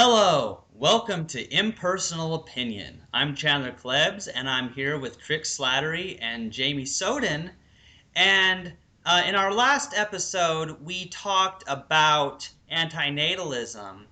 Hello, welcome to Impersonal Opinion. I'm Chandler Klebs, and I'm here with Trick Slattery and Jamie Soden. And uh, in our last episode, we talked about antinatalism,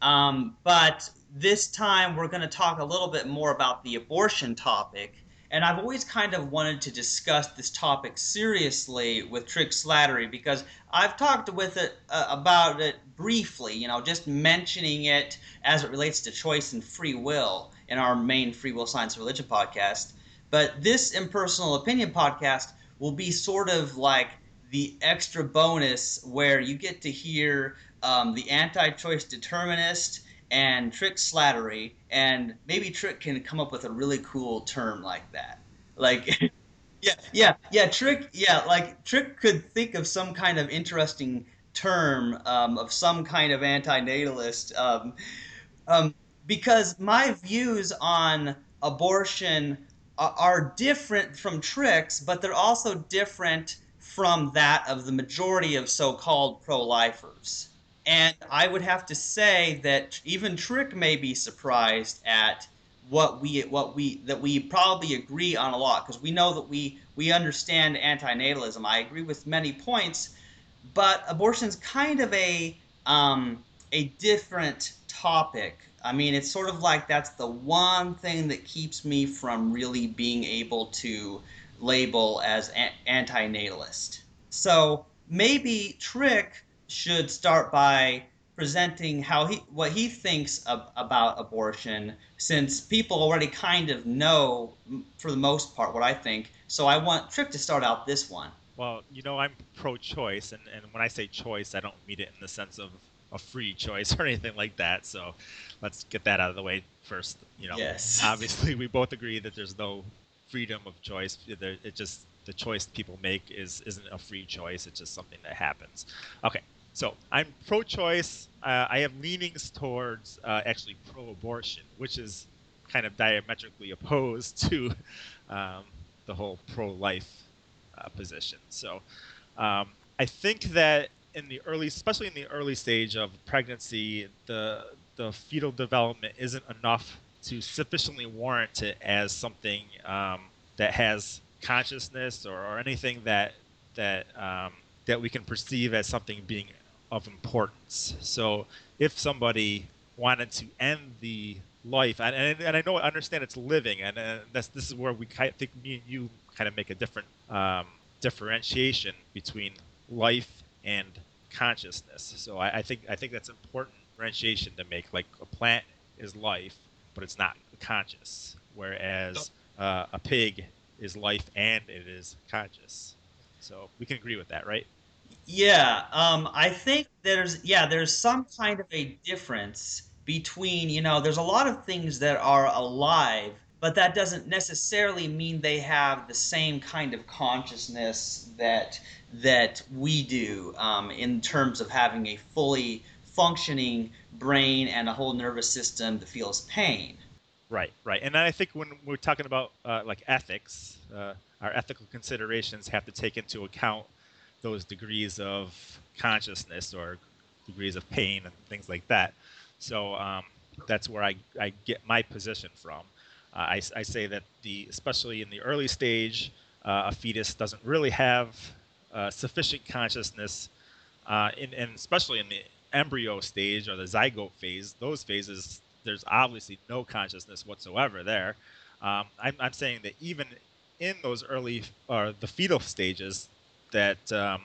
um, but this time we're going to talk a little bit more about the abortion topic. And I've always kind of wanted to discuss this topic seriously with Trick Slattery because I've talked with it uh, about it briefly, you know, just mentioning it as it relates to choice and free will in our main Free Will Science and Religion podcast. But this impersonal opinion podcast will be sort of like the extra bonus where you get to hear um, the anti-choice determinist and Trick Slattery, and maybe Trick can come up with a really cool term like that. Like, yeah, yeah, yeah, Trick, yeah, like Trick could think of some kind of interesting term um, of some kind of anti-natalist, um, um, because my views on abortion are, are different from Trick's, but they're also different from that of the majority of so-called pro-lifers. And I would have to say that even Trick may be surprised at what we what we that we probably agree on a lot because we know that we we understand antinatalism. I agree with many points, but abortion's kind of a um, a different topic. I mean, it's sort of like that's the one thing that keeps me from really being able to label as a- antinatalist. So maybe Trick should start by presenting how he what he thinks of, about abortion since people already kind of know for the most part what I think. So I want Trick to start out this one. Well, you know, I'm pro-choice, and, and when I say choice, I don't mean it in the sense of a free choice or anything like that. So let's get that out of the way first. You know, yes. obviously we both agree that there's no freedom of choice. It just the choice people make is isn't a free choice. It's just something that happens. Okay, so I'm pro-choice. Uh, I have leanings towards uh, actually pro-abortion, which is kind of diametrically opposed to um, the whole pro-life uh, position. So um, I think that in the early, especially in the early stage of pregnancy, the the fetal development isn't enough to sufficiently warrant it as something um, that has consciousness or, or anything that that um, that we can perceive as something being of importance. So if somebody wanted to end the life, and, and, and I know I understand it's living, and, and that's this is where we kind of think me and you kind of make a different um, differentiation between life and consciousness. So I, I, think I think that's important differentiation to make. Like a plant is life, but it's not conscious, whereas uh, a pig is life and it is conscious. So we can agree with that, right? Yeah, um, I think there's yeah, there's some kind of a difference between, you know, there's a lot of things that are alive, but that doesn't necessarily mean they have the same kind of consciousness that that we do um, in terms of having a fully functioning brain and a whole nervous system that feels pain. Right, right, and I think when we're talking about uh, like ethics, uh, our ethical considerations have to take into account those degrees of consciousness or degrees of pain and things like that. So um, that's where I, I get my position from. Uh, I, I say that the especially in the early stage, uh, a fetus doesn't really have uh, sufficient consciousness, uh, in, and especially in the embryo stage or the zygote phase, those phases, there's obviously no consciousness whatsoever there. Um, I'm, I'm saying that even in those early or the fetal stages, that um,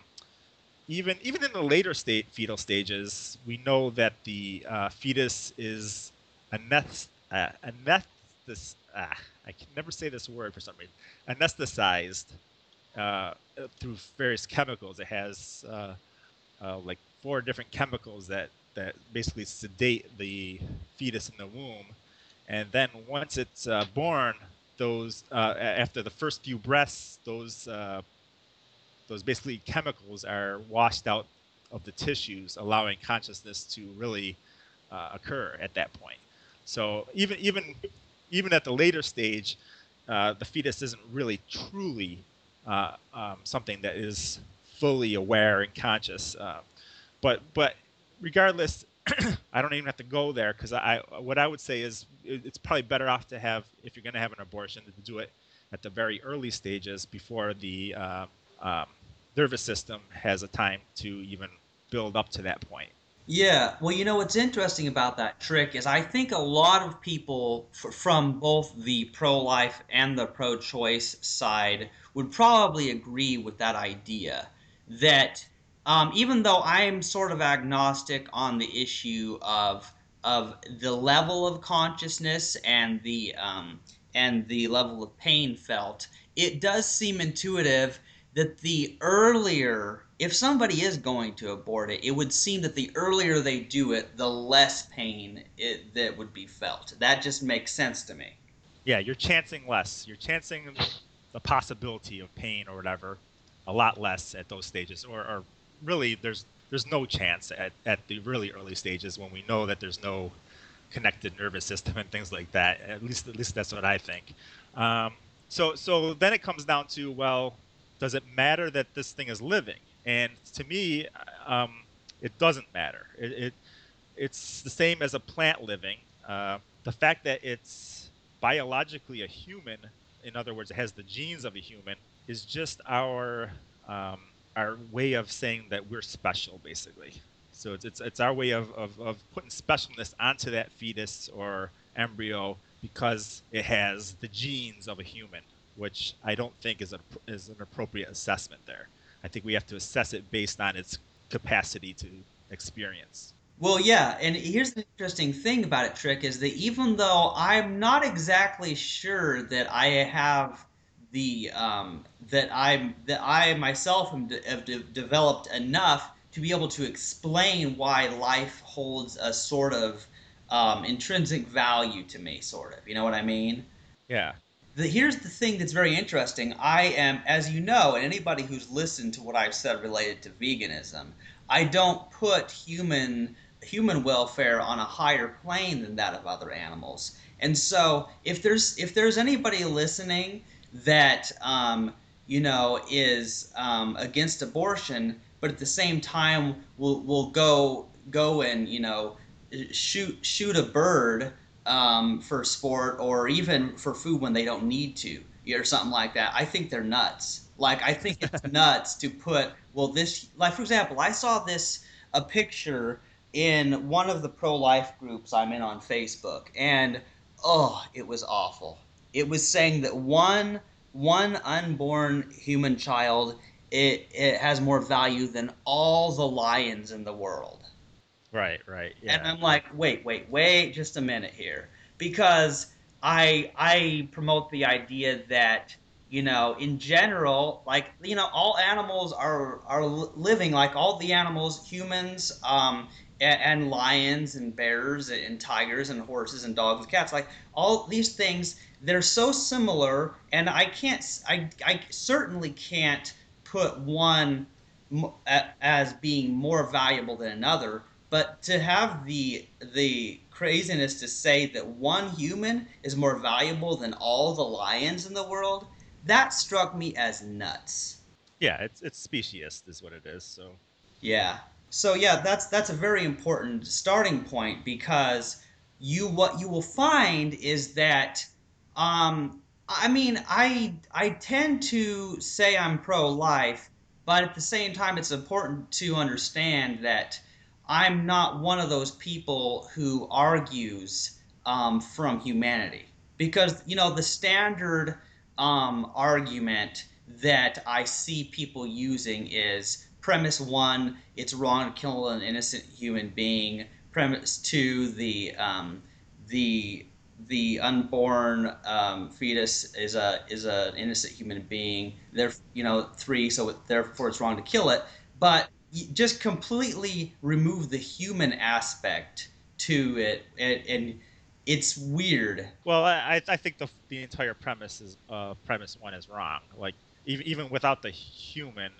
even even in the later state fetal stages, we know that the uh, fetus is anest- uh, ah, I can never say this word for some reason. Anesthetized uh, through various chemicals. It has uh, uh, like four different chemicals that that basically sedate the fetus in the womb, and then once it's uh, born, those after the first few breaths, those those basically chemicals are washed out of the tissues, allowing consciousness to really uh, occur at that point. So even even even at the later stage, uh, the fetus isn't really truly uh, um, something that is fully aware and conscious. Uh, but but regardless, I don't even have to go there because I what I would say is it's probably better off to have if you're going to have an abortion to do it at the very early stages before the uh, um, nervous system has a time to even build up to that point. Yeah, well, you know what's interesting about that trick is I think a lot of people f- from both the pro life and the pro choice side would probably agree with that idea that um, even though I'm sort of agnostic on the issue of of the level of consciousness and the um, and the level of pain felt, it does seem intuitive that the earlier if somebody is going to abort it, it would seem that the earlier they do it, the less pain it, that would be felt. That just makes sense to me. Yeah, you're chancing less. You're chancing the possibility of pain or whatever a lot less at those stages, or, or really there's there's no chance at, at the really early stages when we know that there's no connected nervous system and things like that. At least at least that's what I think. Um, so so then it comes down to well, does it matter that this thing is living? And to me, um, it doesn't matter. It, it, it's the same as a plant living. Uh, the fact that it's biologically a human, in other words, it has the genes of a human, is just our um, our way of saying that we're special, basically. So it's it's, it's our way of, of, of putting specialness onto that fetus or embryo because it has the genes of a human, which I don't think is a is an appropriate assessment there. I think we have to assess it based on its capacity to experience. Well, yeah, and here's the interesting thing about it, Trick, is that even though I'm not exactly sure that I have the um, that I that I myself have de- developed enough to be able to explain why life holds a sort of um, intrinsic value to me, sort of. You know what I mean? Yeah the, here's the thing that's very interesting. I am, as you know, and anybody who's listened to what I've said related to veganism, I don't put human human welfare on a higher plane than that of other animals. And so, if there's if there's anybody listening that um, you know is um, against abortion, but at the same time will will go go and you know shoot shoot a bird um, for sport or even for food when they don't need to or something like that. I think they're nuts. Like I think it's nuts to put well this like for example, I saw this a picture in one of the pro life groups I'm in on Facebook and oh, it was awful. It was saying that one one unborn human child it, it has more value than all the lions in the world. Right, right. Yeah. And I'm like, wait, wait, wait, just a minute here, because I I promote the idea that you know, in general, like you know, all animals are are living like all the animals, humans, um, and, and lions and bears and tigers and horses and dogs and cats, like all these things, they're so similar, and I can't, I I certainly can't put one as being more valuable than another but to have the the craziness to say that one human is more valuable than all the lions in the world, that struck me as nuts. Yeah, it's it's speciesist is what it is. So yeah, so yeah, that's that's a very important starting point because you what you will find is that um, I mean I I tend to say I'm pro life, but at the same time it's important to understand that I'm not one of those people who argues um, from humanity because you know the standard um, argument that I see people using is premise one: it's wrong to kill an innocent human being. Premise two: the um, the the unborn um, fetus is a is an innocent human being. There, you know, three, so therefore it's wrong to kill it. But just completely remove the human aspect to it, and, and it's weird. Well, I, I think the the entire premise is uh, premise one is wrong. Like even even without the human,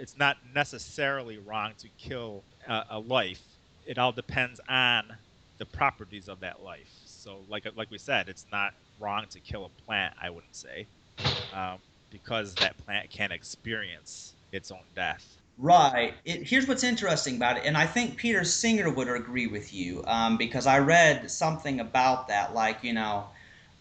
it's not necessarily wrong to kill a, a life. It all depends on the properties of that life. So, like like we said, it's not wrong to kill a plant. I wouldn't say, um, because that plant can experience its own death. Right. It, here's what's interesting about it, and I think Peter Singer would agree with you um, because I read something about that, like you know,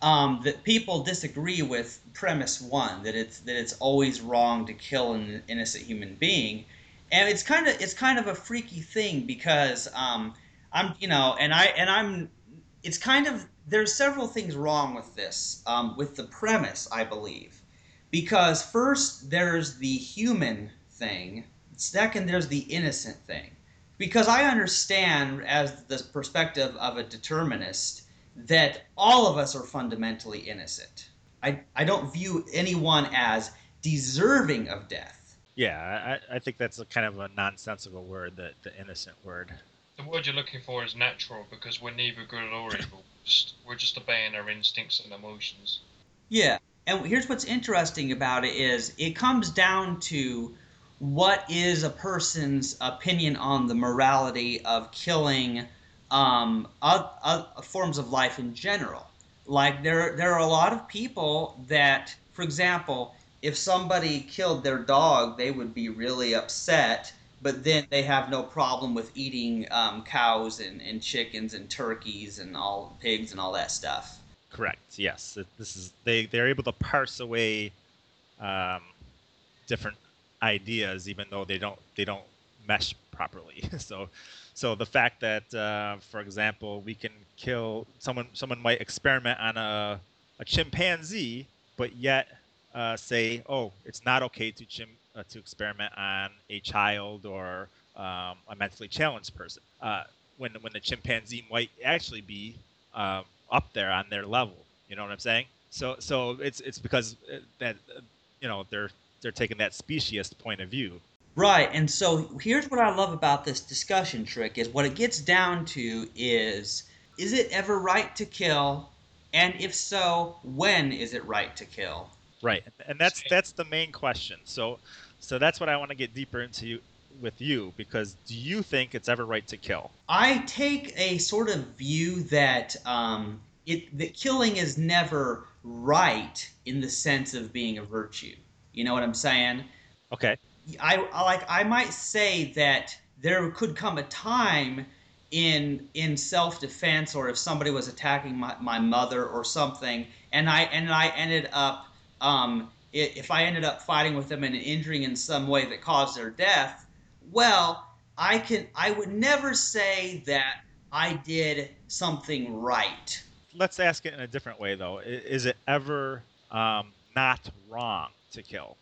um, that people disagree with premise one that it's that it's always wrong to kill an innocent human being, and it's kind of it's kind of a freaky thing because um, I'm you know, and I and I'm it's kind of there's several things wrong with this um, with the premise I believe because first there's the human thing second there's the innocent thing because i understand as the perspective of a determinist that all of us are fundamentally innocent i, I don't view anyone as deserving of death Yeah, I, I think that's a kind of a nonsensical word, the, the innocent word. The word you're looking for is natural because we're neither good or evil. Just- We're just obeying our instincts and emotions. Yeah. And here's what's interesting about it is it comes down to what is a person's opinion on the morality of killing um, uh, uh, forms of life in general. Like there, there are a lot of people that, for example, if somebody killed their dog, they would be really upset. But then they have no problem with eating um, cows and, and chickens and turkeys and all pigs and all that stuff. Correct. Yes. This is they they're able to parse away um, different ideas, even though they don't they don't mesh properly. so, so the fact that, uh, for example, we can kill someone someone might experiment on a a chimpanzee, but yet uh, say, oh, it's not okay to chim uh, to experiment on a child or um, a mentally challenged person. Uh, when when the chimpanzee might actually be um, up there on their level. You know what I'm saying? So so it's it's because uh, that uh, you know they're they're taking that speciesist point of view. Right, and so here's what I love about this discussion trick is what it gets down to is is it ever right to kill? And if so, when is it right to kill? Right, and that's that's the main question. So so that's what I want to get deeper into with you because do you think it's ever right to kill? I take a sort of view that um, it that killing is never right in the sense of being a virtue. You know what I'm saying? Okay. I I- like I might say that there could come a time in in self defense or if somebody was attacking my, my mother or something and I and I ended up um, if I ended up fighting with them and injuring in some way that caused their death, well, I can I would never say that I did something right. Let's ask it in a different way though. Is it ever um, not wrong to kill?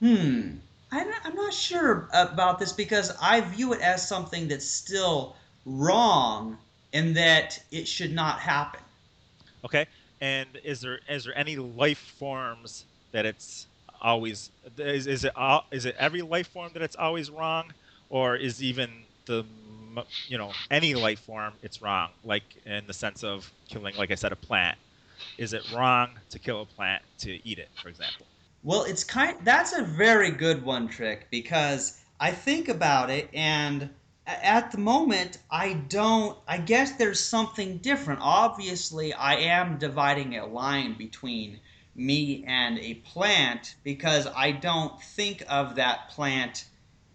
Hmm. I'm not, I'm not sure about this because I view it as something that's still wrong and that it should not happen. Okay. And is there is there any life forms that it's always is, is it all, is it every life form that it's always wrong, or is even the you know any life form it's wrong? Like in the sense of killing, like I said, a plant. Is it wrong to kill a plant to eat it, for example? Well, it's kind that's a very good one trick because I think about it and at the moment I don't I guess there's something different. Obviously, I am dividing a line between me and a plant because I don't think of that plant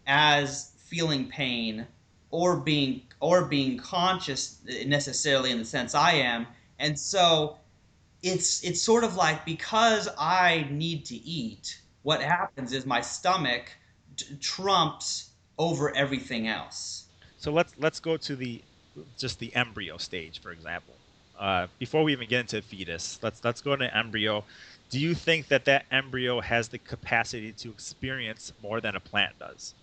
as feeling pain or being or being conscious necessarily in the sense I am. And so it's it's sort of like because I need to eat, what happens is my stomach t- trumps over everything else. So let's let's go to the just the embryo stage, for example. Uh, before we even get into fetus, let's let's go to embryo. Do you think that that embryo has the capacity to experience more than a plant does?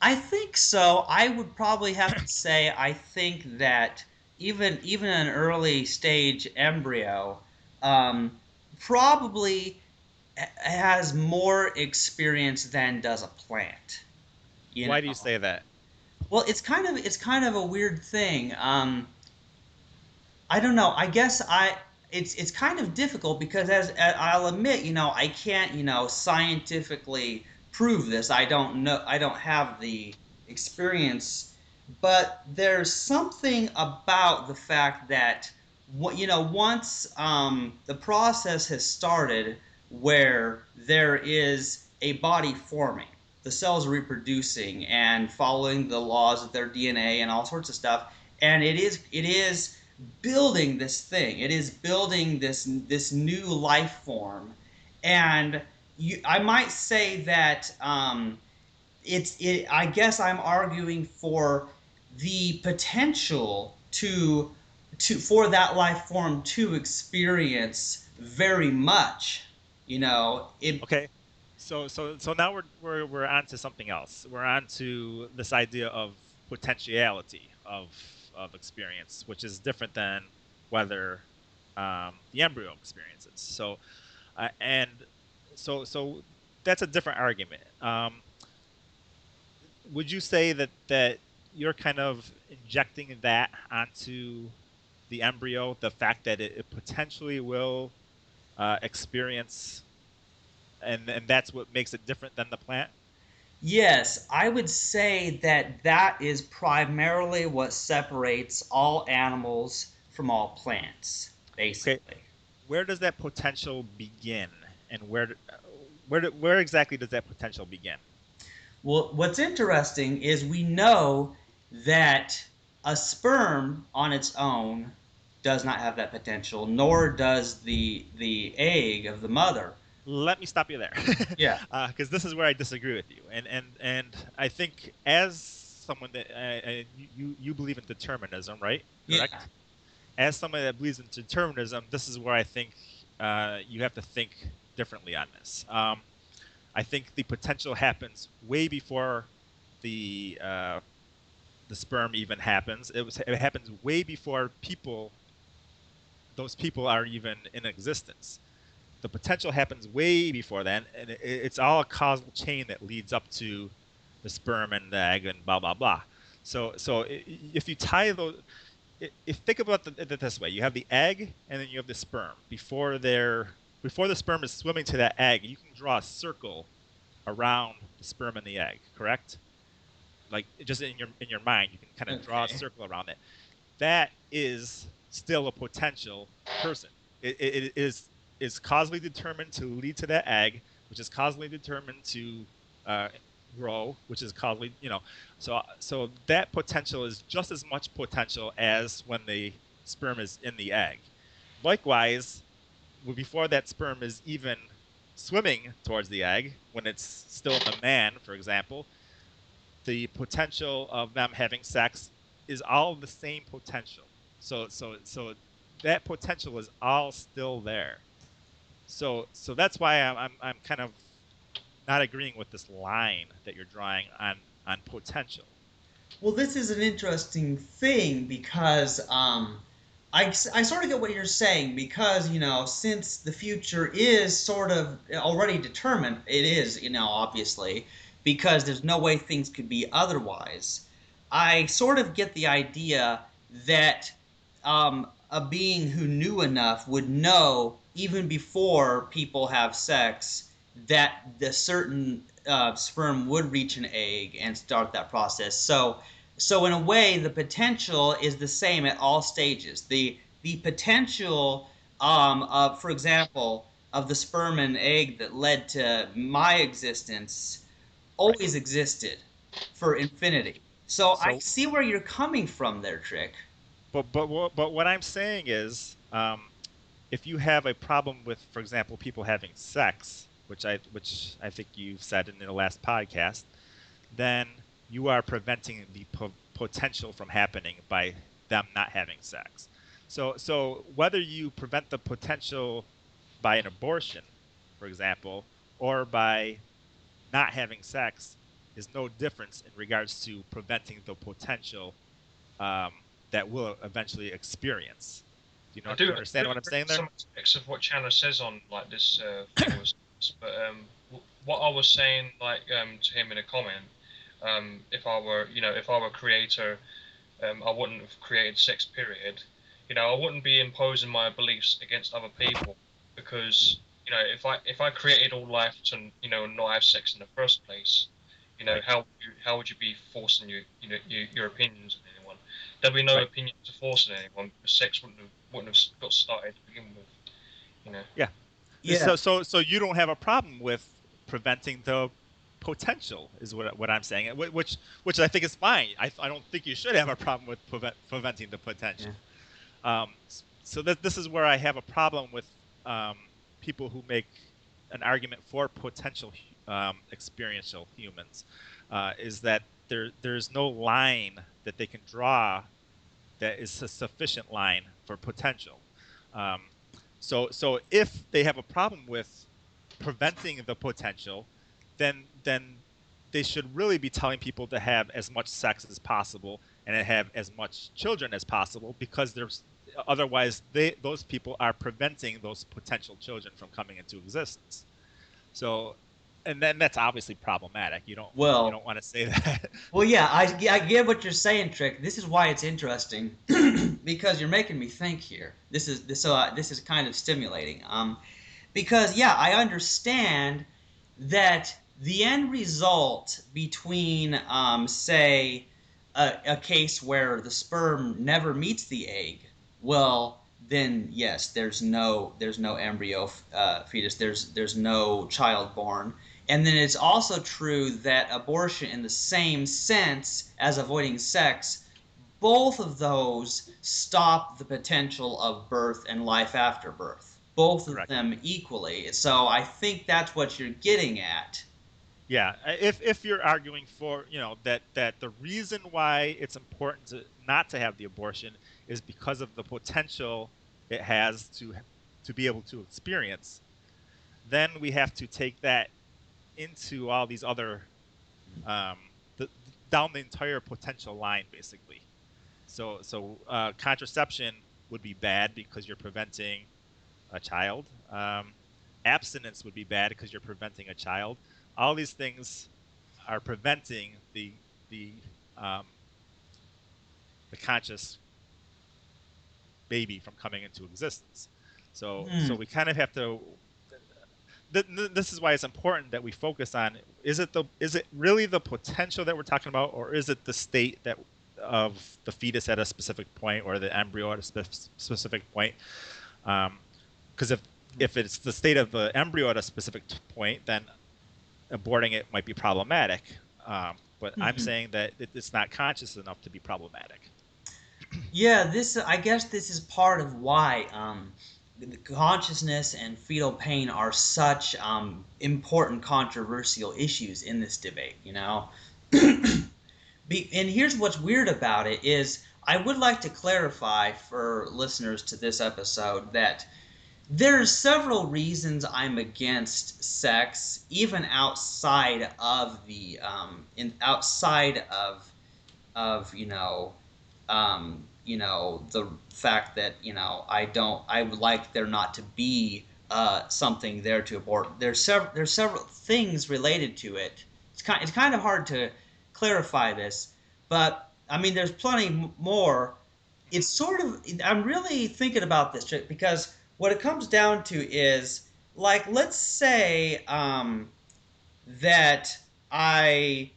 I think so. I would probably have to say I think that even even an early stage embryo um, probably has more experience than does a plant. Why do you say that? Well, it's kind of it's kind of a weird thing. Um, I don't know. I guess I it's it's kind of difficult because as, as I'll admit, you know, I can't you know scientifically prove this. I don't know. I don't have the experience, but there's something about the fact that what you know once um, the process has started where there is a body forming the cells reproducing and following the laws of their DNA and all sorts of stuff. And it is it is building this thing. It is building this this new life form. And you, I might say that um, it's it. I guess I'm arguing for the potential to to for that life form to experience very much. You know, it, Okay. So so so now we're we're we're on to something else. We're on to this idea of potentiality of of experience, which is different than whether um, the embryo experiences. So uh, and so so that's a different argument. Um, would you say that that you're kind of injecting that onto the embryo, the fact that it, it potentially will uh, experience, and and that's what makes it different than the plant. Yes, I would say that that is primarily what separates all animals from all plants, basically. Where does that potential begin, and where where where exactly does that potential begin? Well, what's interesting is we know that a sperm on its own does not have that potential, nor does the the egg of the mother. Let me stop you there. Yeah. because this is where I disagree with you, and and and I think as someone that uh, uh, you you believe in determinism, right? Yeah. As someone that believes in determinism, this is where I think uh, you have to think differently on this. Um, I think the potential happens way before the uh, the sperm even happens. It was it happens way before people. Those people are even in existence the potential happens way before then, and it, it's all a causal chain that leads up to the sperm and the egg and blah blah blah. So so if you tie those, if think about it this way, you have the egg and then you have the sperm. Before they're before the sperm is swimming to that egg, you can draw a circle around the sperm and the egg, correct? Like just in your in your mind, you can kind of draw a circle around it. That is still a potential person. It, it, it is is causally determined to lead to that egg, which is causally determined to uh, grow, which is causally, you know, so so that potential is just as much potential as when the sperm is in the egg. Likewise, before that sperm is even swimming towards the egg, when it's still in the man, for example, the potential of them having sex is all the same potential. So so so that potential is all still there. So so that's why I'm I'm, I'm kind of not agreeing with this line that you're drawing on on potential. Well, this is an interesting thing because um, I, I sort of get what you're saying because, you know, since the future is sort of already determined, it is, you know, obviously, because there's no way things could be otherwise. I sort of get the idea that um, a being who knew enough would know, even before people have sex, that the certain uh, sperm would reach an egg and start that process. So, so in a way, the potential is the same at all stages. The the potential, um, of, for example, of the sperm and egg that led to my existence, always existed for infinity. So, I see where you're coming from there, Trick. But but what but what I'm saying is, um, if you have a problem with, for example, people having sex, which I which I think you've said in the last podcast, then you are preventing the po- potential from happening by them not having sex. So so whether you prevent the potential by an abortion, for example, or by not having sex, is no difference in regards to preventing the potential um, that we'll eventually experience. Do you know? I do you understand I do what I'm saying there? Some aspects of what Chandler says on like this, uh, but um, what I was saying like um, to him in a comment, um, if I were you know if I were creator, um, I wouldn't have created sex. Period. You know, I wouldn't be imposing my beliefs against other people because you know if I if I created all life to you know not have sex in the first place, you know Right. how would you, how would you be forcing your you know your, your opinions on anyone? There'd be no Right. opinion to force on anyone because sex wouldn't have wouldn't have got started to begin with. You know. Yeah. So so so you don't have a problem with preventing the potential is what, what I'm saying, which which I think is fine. I, I don't think you should have a problem with prevent, preventing the potential. Yeah. Um, so that this is where I have a problem with um, people who make an argument for potential um, experiential humans, uh, is that there there's no line that they can draw that is a sufficient line for potential. Um, so so if they have a problem with preventing the potential, then then they should really be telling people to have as much sex as possible and have as much children as possible because there's otherwise they those people are preventing those potential children from coming into existence. So and then that's obviously problematic. You don't well, you don't want to say that. Well, yeah, I, I get what you're saying, Trick. This is why it's interesting because you're making me think here. This is this so uh, this is kind of stimulating. Um, because yeah, I understand that the end result between um, say a, a case where the sperm never meets the egg, well, then yes, there's no there's no embryo uh, fetus. There's there's no child born. And then it's also true that abortion, in the same sense as avoiding sex, both of those stop the potential of birth and life after birth. Both of Correct. them equally. So I think that's what you're getting at. Yeah, if, if you're arguing for you know that that the reason why it's important to not to have the abortion is because of the potential it has to to be able to experience, then we have to take that into all these other um, the, down the entire potential line basically. So so uh, contraception would be bad because you're preventing a child. Um, abstinence would be bad because you're preventing a child. All these things are preventing the the um, the conscious baby from coming into existence. So mm. so we kind of have to this is why it's important that we focus on is it the is it really the potential that we're talking about or is it the state that of the fetus at a specific point or the embryo at a spe- specific point because um, if if it's the state of the embryo at a specific point then aborting it might be problematic um, but mm-hmm. i'm saying that it's not conscious enough to be problematic yeah this i guess this is part of why um, consciousness and fetal pain are such um, important controversial issues in this debate you know? Be, and here's what's weird about it is i would like to clarify for listeners to this episode that there's several reasons i'm against sex even outside of the um, in outside of of you know um, you know the fact that you know I don't I would like there not to be uh, something there to abort. There's several there's several things related to it. It's kind it's kind of hard to clarify this, but I mean there's plenty more. It's sort of I'm really thinking about this because what it comes down to is like let's say um, that I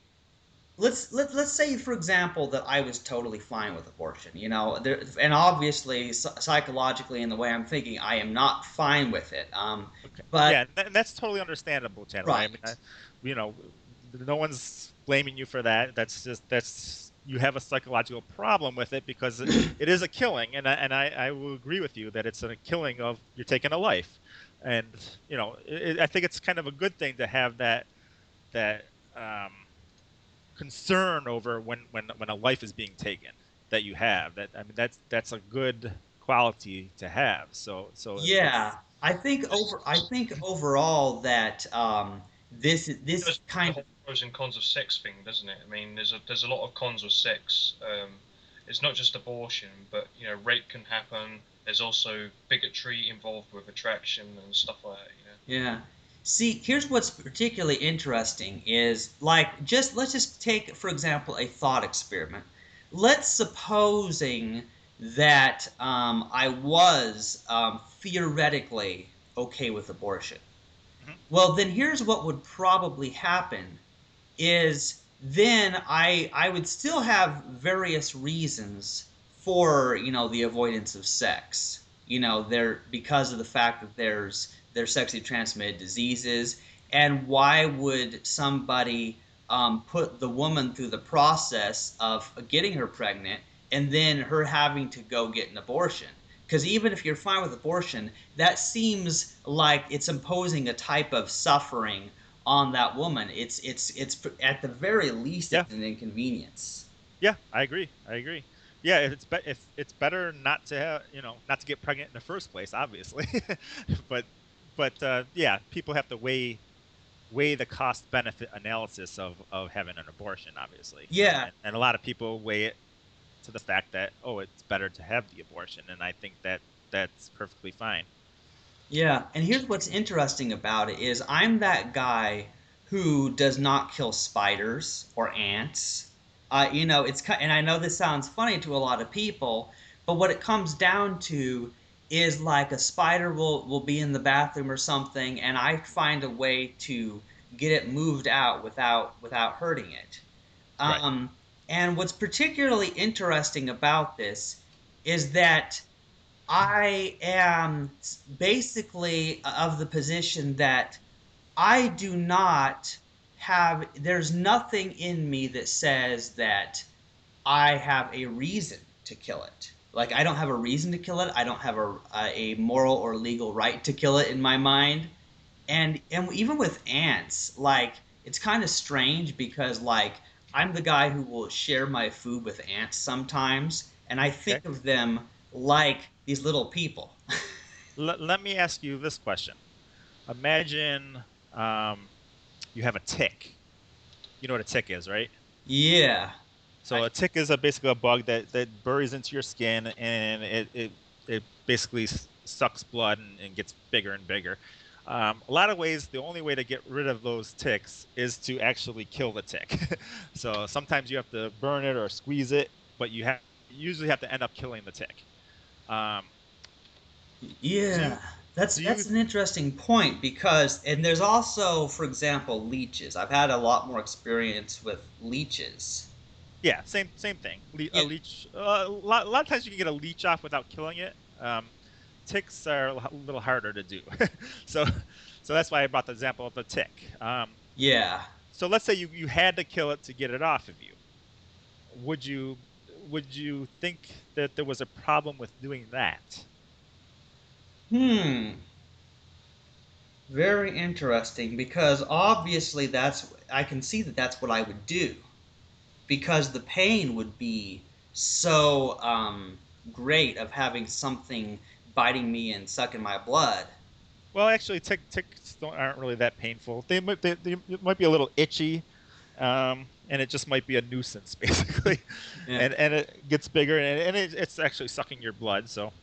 let's let, let's say for example that i was totally fine with abortion you know there, and obviously psychologically in the way i'm thinking i am not fine with it um, okay. but yeah and that's totally understandable Chandler. right. I mean, I, you know no one's blaming you for that that's just that's you have a psychological problem with it because it, it is a killing and I, and I, I will agree with you that it's a killing of you're taking a life and you know it, i think it's kind of a good thing to have that that um, concern over when, when, when a life is being taken that you have. That I mean, that's that's a good quality to have. So so yeah, I think over I think overall that um, this this kind of pros and cons of sex thing, doesn't it? I mean, there's a there's a lot of cons with sex. Um, it's not just abortion, but you know, rape can happen. There's also bigotry involved with attraction and stuff like that. You know? Yeah, See, here's what's particularly interesting is like just let's just take for example a thought experiment. Let's supposing that um, I was um, theoretically okay with abortion. Mm-hmm. Well, then here's what would probably happen is then I I would still have various reasons for you know the avoidance of sex. You know, there because of the fact that there's their sexually transmitted diseases and why would somebody um, put the woman through the process of getting her pregnant and then her having to go get an abortion? Because even if you're fine with abortion, that seems like it's imposing a type of suffering on that woman. It's it's it's at the very least Yeah. it's an inconvenience. Yeah, I agree. I agree. Yeah, it's be- if it's better not to have, you know, not to get pregnant in the first place, obviously. but but uh, yeah, people have to weigh weigh the cost benefit analysis of of having an abortion, obviously. Yeah. And, and a lot of people weigh it to the fact that oh, it's better to have the abortion, and I think that that's perfectly fine. Yeah, and here's what's interesting about it is I'm that guy who does not kill spiders or ants. Uh, you know, it's and I know this sounds funny to a lot of people, but what it comes down to is like a spider will will be in the bathroom or something, and I find a way to get it moved out without without hurting it. Right. Um, and what's particularly interesting about this is that I am basically of the position that I do not have, there's nothing in me that says that I have a reason to kill it. Like, I don't have a reason to kill it. I don't have a, a moral or legal right to kill it in my mind. And, and even with ants, like, it's kind of strange because, like, I'm the guy who will share my food with ants sometimes, and I think Okay. of them like these little people. L- let me ask you this question. Imagine um, you have a tick. You know what a tick is, right? yeah. So a tick is a basically a bug that, that buries into your skin and it, it, it basically sucks blood and, and gets bigger and bigger. Um, a lot of ways, the only way to get rid of those ticks is to actually kill the tick. so sometimes you have to burn it or squeeze it, but you have you usually have to end up killing the tick. Um, Yeah. That's do that's you- an interesting point because and there's also, for example, leeches. I've had a lot more experience with leeches. Yeah, same same thing. Le- Yeah. A leech. Uh, a, lot, a lot of times you can get a leech off without killing it. Um, ticks are a little harder to do. so, so that's why I brought the example of the tick. Um, Yeah. so let's say you, you had to kill it to get it off of you. Would you would you think that there was a problem with doing that? Hmm. Very interesting because obviously that's I can see that that's what I would do because the pain would be so um, great of having something biting me and sucking my blood. Well, actually, tick, ticks don't, aren't really that painful. They might they, they might be a little itchy, um, and it just might be a nuisance basically. Yeah. and and it gets bigger and, and it, it's actually sucking your blood so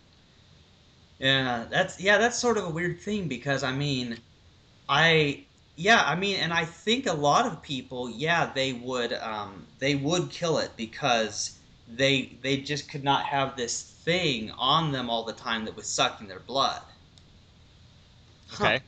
Yeah, that's yeah, that's sort of a weird thing because I mean, I yeah, I mean, and I think a lot of people, yeah, they would um, they would kill it because they they just could not have this thing on them all the time that was sucking their blood. Huh. okay.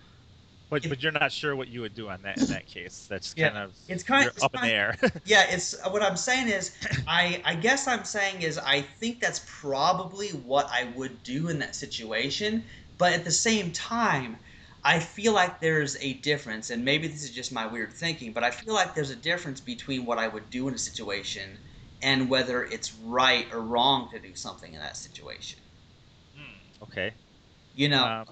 But It- but you're not sure what you would do on that in that case. That's Yeah, kind of it's kind- you're it's up in the air. Yeah, it's what I'm saying is I I guess I'm saying is I think that's probably what I would do in that situation, but at the same time, I feel like there's a difference and maybe this is just my weird thinking, but I feel like there's a difference between what I would do in a situation and whether it's right or wrong to do something in that situation. Hmm, okay You know, Um,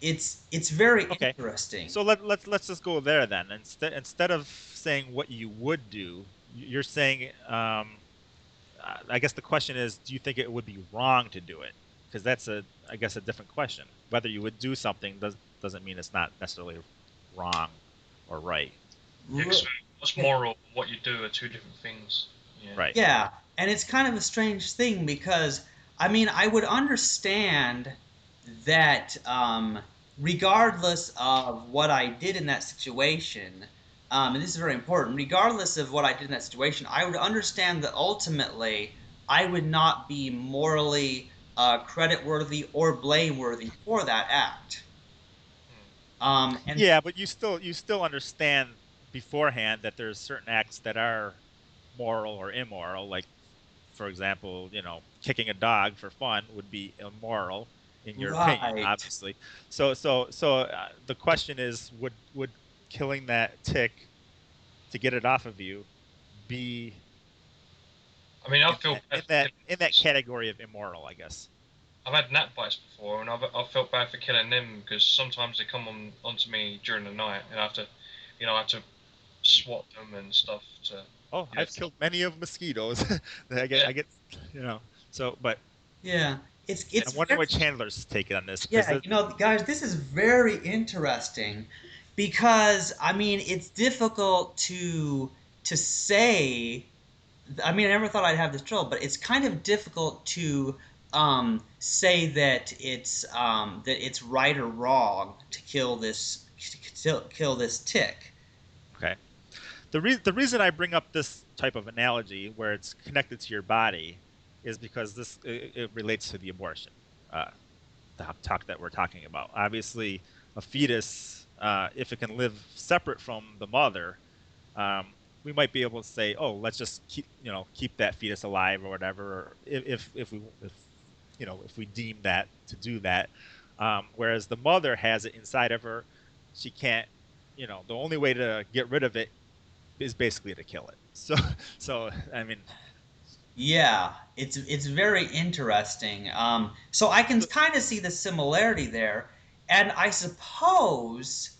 it's it's very okay. interesting. so let, let's let's just go there then instead instead of saying what you would do you're saying um, uh, i guess the question is do you think it would be wrong to do it because that's a i guess a different question whether you would do something does, doesn't mean it's not necessarily wrong or right Yeah, 'cause what's moral what you do are two different things. Yeah. right Yeah, and it's kind of a strange thing because I mean I would understand that um, regardless of what I did in that situation, um, and this is very important, regardless of what I did in that situation, I would understand that ultimately I would not be morally uh, creditworthy or blameworthy for that act. Um, and yeah, but you still you still understand beforehand that there's certain acts that are moral or immoral. Like, for example, you know, kicking a dog for fun would be immoral in your opinion, obviously. So so so uh, the question is, would would killing that tick to get it off of you be I mean, I feel in bad for that in that category of immoral, I guess. I've had gnat bites before, and I've, I've felt bad for killing them because sometimes they come on onto me during the night, and I have to, you know, I have to swat them and stuff to. Oh, I've killed many of mosquitoes. I get, Yeah. I get, you know. So, but Yeah, it's it's. I wonder very- what Chandler's taking on this. Yeah, you know, guys, this is very interesting because I mean, it's difficult to to say. I mean, I never thought I'd have this trouble, but it's kind of difficult to um, say that it's um, that it's right or wrong to kill this to kill, this tick. Okay. The, re- the reason I bring up this type of analogy where it's connected to your body is because this it, it relates to the abortion uh, the talk that we're talking about. Obviously, a fetus, uh, if it can live separate from the mother, um, we might be able to say, oh, let's just keep you know keep that fetus alive or whatever. Or if, if we if you know if we deem that to do that. Um, whereas the mother has it inside of her, she can't you know the only way to get rid of it is basically to kill it so so i mean Yeah, it's it's very interesting. Um, so I can kind of see the similarity there, and I suppose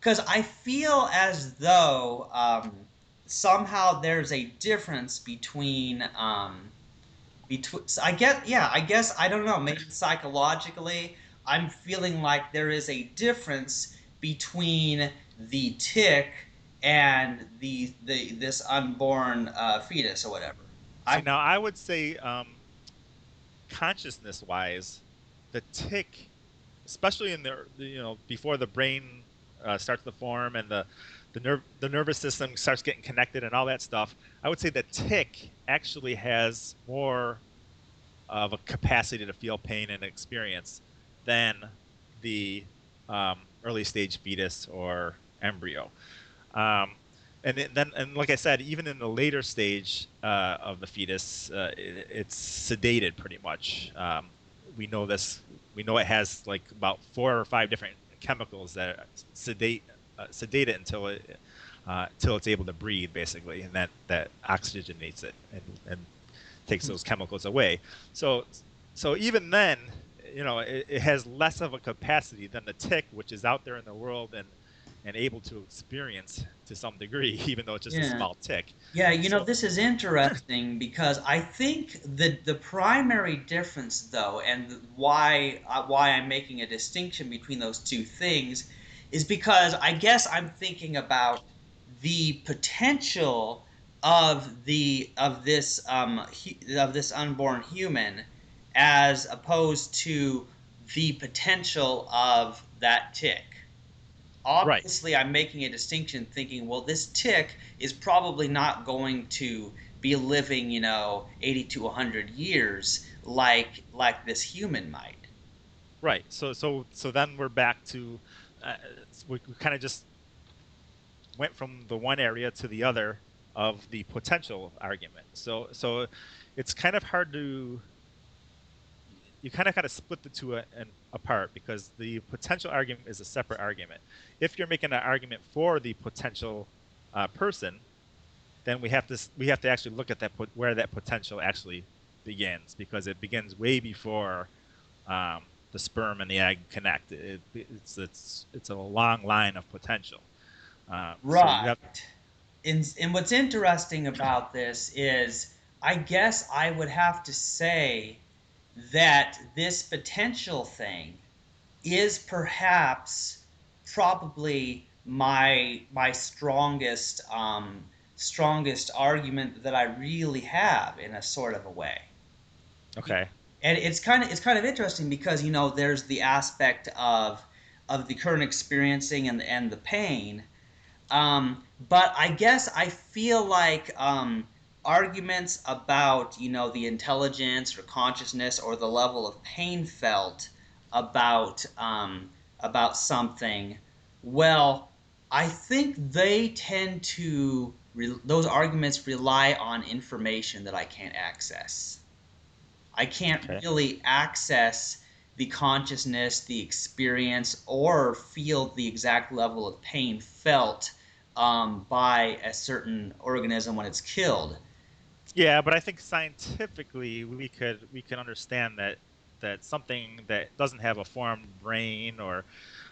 because I feel as though um, somehow there's a difference between um, between. I get yeah, I guess I don't know. Maybe psychologically, I'm feeling like there is a difference between the tick and the the this unborn uh, fetus or whatever. now i would say um, consciousness wise the tick especially in the, you know before the brain uh, starts to form and the the nerve the nervous system starts getting connected and all that stuff i would say the tick actually has more of a capacity to feel pain and experience than the um, early stage fetus or embryo. Um, and then and like i said even in the later stage uh, of the fetus uh, it, it's sedated pretty much. Um, we know this we know it has like about four or five different chemicals that sedate uh, sedate it until it uh, until it's able to breathe basically and that that oxygenates it and, and takes those chemicals away. So so even then you know it, it has less of a capacity than the tick which is out there in the world and and able to experience to some degree even though it's just a small tick. Yeah, you know, this is interesting because I think the the primary difference, though, and why uh, why I'm making a distinction between those two things, is because I guess I'm thinking about the potential of the of this um, of this unborn human, as opposed to the potential of that tick. Obviously, I'm making a distinction, thinking, well, this tick is probably not going to be living, you know, 80 to 100 years like like this human might. Right. So so so then we're back to uh, we, we kind of just went from the one area to the other of the potential argument. So so it's kind of hard to you kind of got to split the two a, and apart because the potential argument is a separate argument. If you're making an argument for the potential uh, person, then we have to we have to actually look at that where that potential actually begins because it begins way before um, the sperm and the egg connect. It, it's it's it's a long line of potential. Uh, so Right. have- and, and what's interesting about this is, I guess I would have to say that this potential thing is perhaps probably my my strongest um, strongest argument that I really have in a sort of a way. okay. And it's kind of it's kind of interesting because you know there's the aspect of of the current experiencing and and the pain. Um, but i guess i feel like um, arguments about you know the intelligence or consciousness or the level of pain felt about um, about something well i think they tend to re- those arguments rely on information that i can't access I can't Okay. really access the consciousness, the experience, or feel the exact level of pain felt um, by a certain organism when it's killed. Yeah, but I think scientifically we could we can understand that that something that doesn't have a formed brain or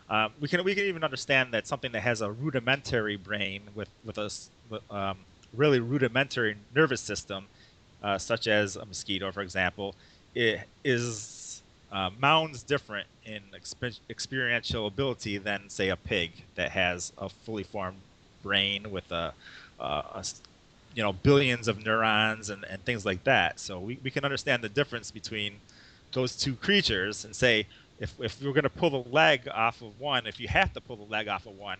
um, we can we can even understand that something that has a rudimentary brain with with a um, really rudimentary nervous system, uh, such as a mosquito, for example, it is uh, mounds different in exp- experiential ability than say a pig that has a fully formed brain with a, a, a you know billions of neurons and, and things like that. So we, we can understand the difference between those two creatures and say if, if you're going to pull the leg off of one, if you have to pull the leg off of one,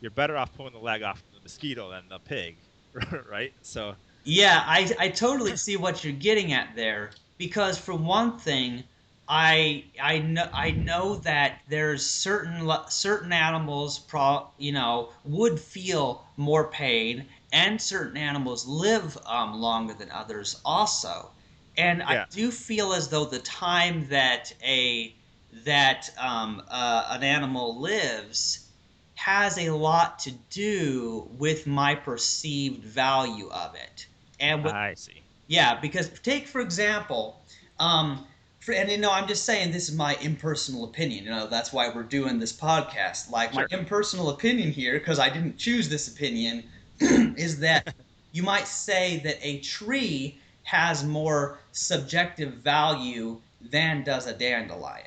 you're better off pulling the leg off the mosquito than the pig, right? So. Yeah, I, I totally see what you're getting at there because for one thing, I I know I know that there's certain certain animals pro you know would feel more pain and certain animals live um, longer than others also, and yeah. I do feel as though the time that a that um, uh, an animal lives has a lot to do with my perceived value of it. And with, I see. Yeah, because take for example, um, for, and you know, I'm just saying this is my impersonal opinion. You know, that's why we're doing this podcast. Like sure. my impersonal opinion here, because I didn't choose this opinion, is that you might say that a tree has more subjective value than does a dandelion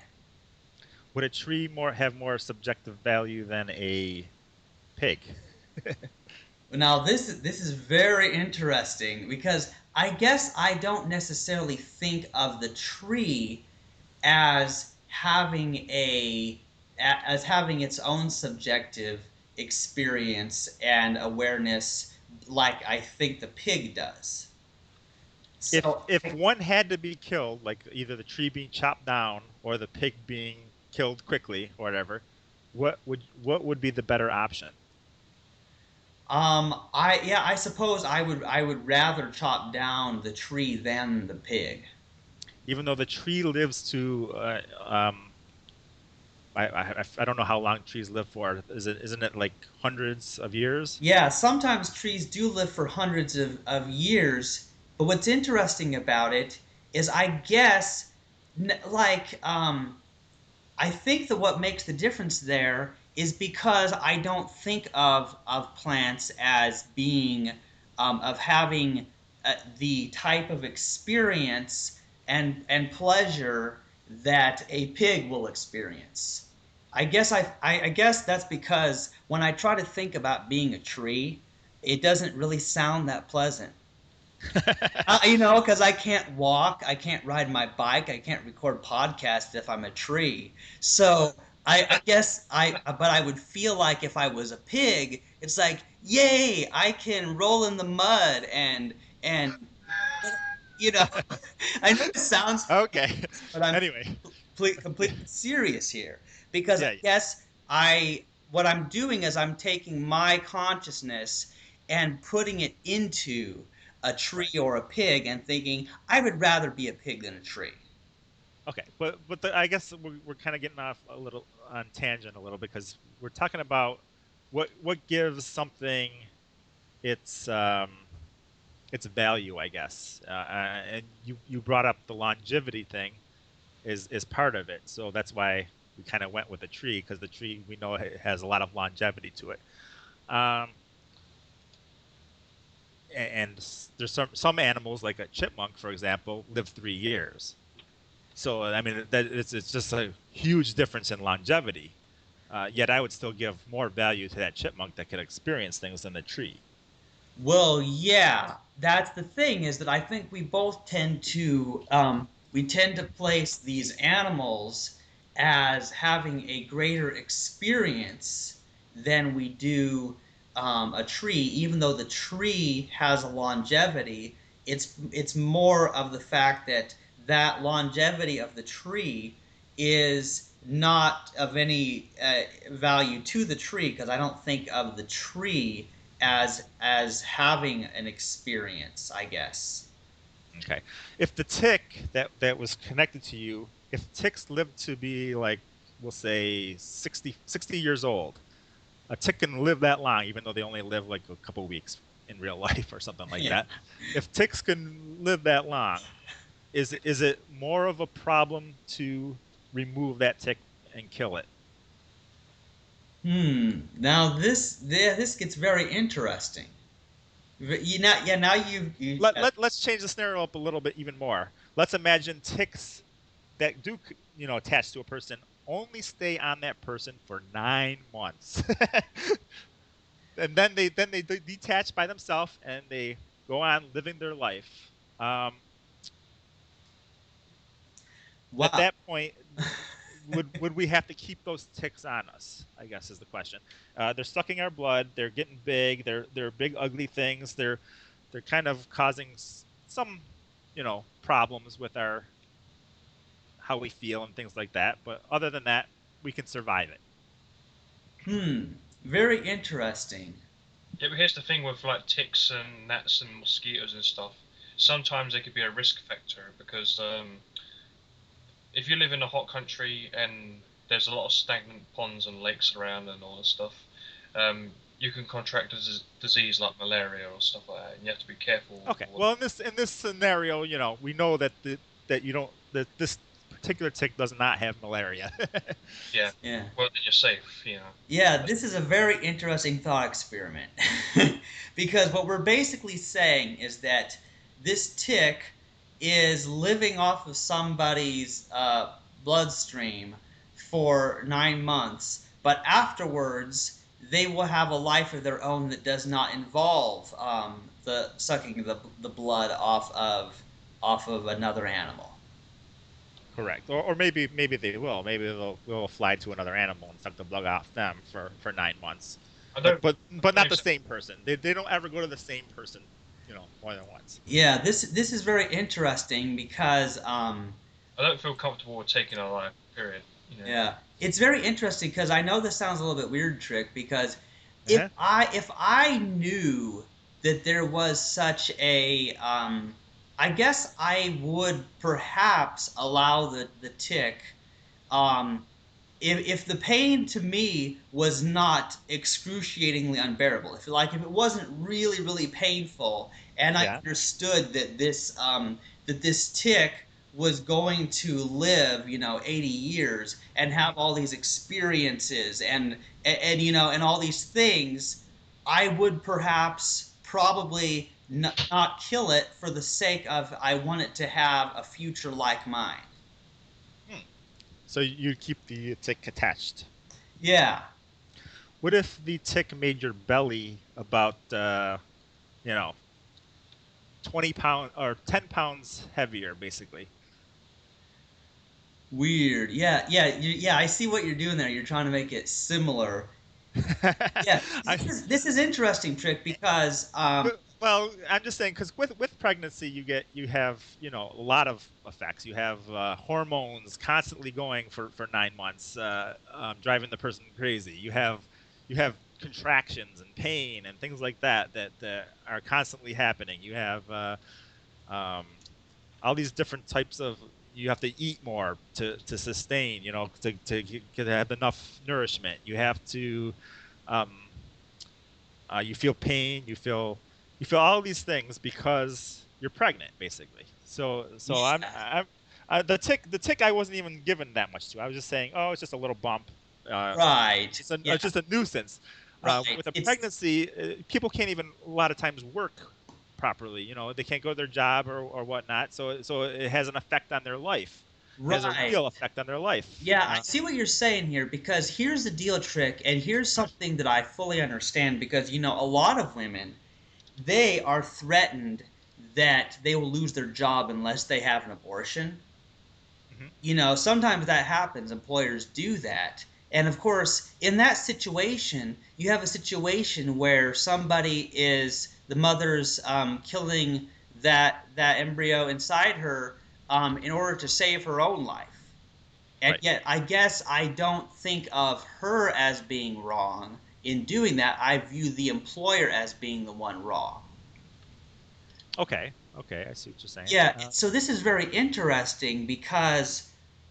would a tree more have more subjective value than a pig? now this this is very interesting because I guess I don't necessarily think of the tree as having a as having its own subjective experience and awareness like I think the pig does. So, if if one had to be killed, like either the tree being chopped down or the pig being killed quickly or whatever, what would what would be the better option? Um, I yeah, I suppose I would I would rather chop down the tree than the pig. Even though the tree lives to, uh, um, I, I I don't know how long trees live for. Is it isn't it like hundreds of years? Yeah, sometimes trees do live for hundreds of, of years. But what's interesting about it is, I guess, like um, I think that what makes the difference there is because I don't think of of plants as being um, of having uh, the type of experience and and pleasure that a pig will experience. I guess I, I, I guess that's because when I try to think about being a tree, it doesn't really sound that pleasant uh, you know, because I can't walk, I can't ride my bike, I can't record podcasts if I'm a tree. So I, I guess I, but I would feel like if I was a pig, it's like, yay, I can roll in the mud and and you know, I know it sounds okay, but I'm anyway complete, completely serious here because yeah. I guess I what I'm doing is I'm taking my consciousness and putting it into a tree or a pig and thinking I would rather be a pig than a tree. Okay, but but the, I guess we're, we're kind of getting off a little on tangent a little because we're talking about what what gives something its um, its value, I guess. Uh, uh and you you brought up the longevity thing is is part of it, so that's why we kind of went with the tree because the tree we know has a lot of longevity to it. Um, and there's some some animals like a chipmunk, for example, live three years. So I mean, that it's it's just a huge difference in longevity. Uh, yet I would still give more value to that chipmunk that could experience things than the tree. Well, yeah, that's the thing is that I think we both tend to um, we tend to place these animals as having a greater experience than we do um, a tree, even though the tree has a longevity, it's it's more of the fact that that longevity of the tree is not of any uh, value to the tree because I don't think of the tree as as having an experience. I guess. Okay, if the tick that that was connected to you if ticks live to be like we'll say 60, 60 years old, a tick can live that long, even though they only live like a couple weeks in real life or something like Yeah. that. If ticks can live that long, is it, is it more of a problem to remove that tick and kill it? Hmm. Now this this gets very interesting. You know, yeah. Now you. you Let, let, let's change the scenario up a little bit even more. Let's imagine ticks that do, you know, attach to a person only stay on that person for nine months, and then they then they detach by themselves and they go on living their life. Um, wow. At that point, would would we have to keep those ticks on us? I guess is the question. Uh, they're sucking our blood. They're getting big. They're they're big ugly things. They're they're kind of causing some, you know, problems with our how we feel and things like that. But other than that, we can survive it. Hmm. Very interesting. Yeah, but here's the thing with like ticks and gnats and mosquitoes and stuff. Sometimes they could be a risk factor because um, if you live in a hot country and there's a lot of stagnant ponds and lakes around and all that stuff, um, you can contract a disease like malaria or stuff like that, and you have to be careful. Okay. Well, in this in this scenario, you know, we know that the, that you don't that this particular tick does not have malaria. yeah, Yeah. well then you're safe, you know. Yeah, this is a very interesting thought experiment. because what we're basically saying is that this tick is living off of somebody's uh, bloodstream for nine months, but afterwards they will have a life of their own that does not involve um, the sucking the, the blood off of off of another animal. Correct. Or, or maybe maybe they will. Maybe they'll, they'll fly to another animal and suck the blood off them for, for nine months. But but, but not the same person. They, they don't ever go to the same person, you know, more than once. Yeah, this this is very interesting because um, I don't feel comfortable with taking a life. Period. You know? Yeah, it's very interesting because I know this sounds a little bit weird, Trick. Because Uh-huh. if I if I knew that there was such a, um, I guess I would perhaps allow the the tick, um, if if the pain to me was not excruciatingly unbearable. If like if it wasn't really really painful, and I Yeah. understood that this um, that this tick was going to live, you know, 80 years and have all these experiences and, and, and you know, and all these things, I would perhaps probably n- not kill it for the sake of I want it to have a future like mine. So you keep the tick attached. Yeah. What if the tick made your belly about, uh, you know, 20 pound or 10 pounds heavier, basically? Weird. Yeah, yeah, you, yeah. I see what you're doing there. You're trying to make it similar. Yeah, I- this is, this is interesting, Trick, because um, well, I'm just saying because with with pregnancy, you get you have you know a lot of effects. You have uh, hormones constantly going for for nine months, uh, um, driving the person crazy. You have you have contractions and pain and things like that that, that are constantly happening. You have uh, um, all these different types of. You have to eat more to, to sustain. You know, to to to have enough nourishment. You have to. Um, uh, you feel pain. You feel you feel all these things because you're pregnant, basically. So, so I'm, I'm, I, the tick, the tick, I wasn't even given that much to. I was just saying, oh, it's just a little bump. Uh, right. It's, a, yeah. it's just a nuisance. Uh, Right. with a It's- pregnancy, uh, people can't even a lot of times work properly. You know, they can't go to their job or, or whatnot. So, so it has an effect on their life. It has a real effect on their life. Yeah, I Uh, see what you're saying here because here's the deal trick, and here's something that I fully understand because you know a lot of women, they are threatened that they will lose their job unless they have an abortion. Mhm. You know, sometimes that happens. Employers do that. And of course, in that situation, you have a situation where somebody is the mother's um, killing that that embryo inside her um, in order to save her own life. And Right. yet, I guess I don't think of her as being wrong in doing that. I view the employer as being the one wrong. okay, okay, I see what you're saying. Yeah, Uh, so this is very interesting because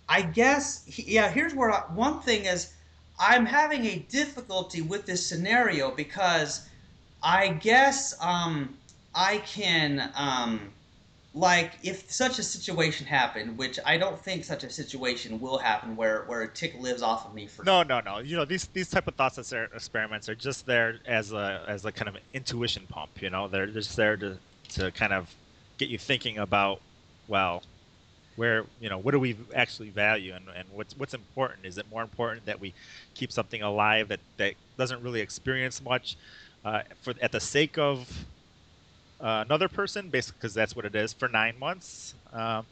I guess yeah. Here's where I, one thing is, I'm having a difficulty with this scenario because I guess um, I can um, like if such a situation happened, which I don't think such a situation will happen, where where a tick lives off of me for No, no, no. You know these these type of thoughts experiments are just there as a as a kind of intuition pump. You know, they're just there to to kind of get you thinking about, well, where you know what do we actually value and, and what's what's important is it more important that we keep something alive that that doesn't really experience much uh, for at the sake of uh, another person basically because that's what it is for nine months. Um,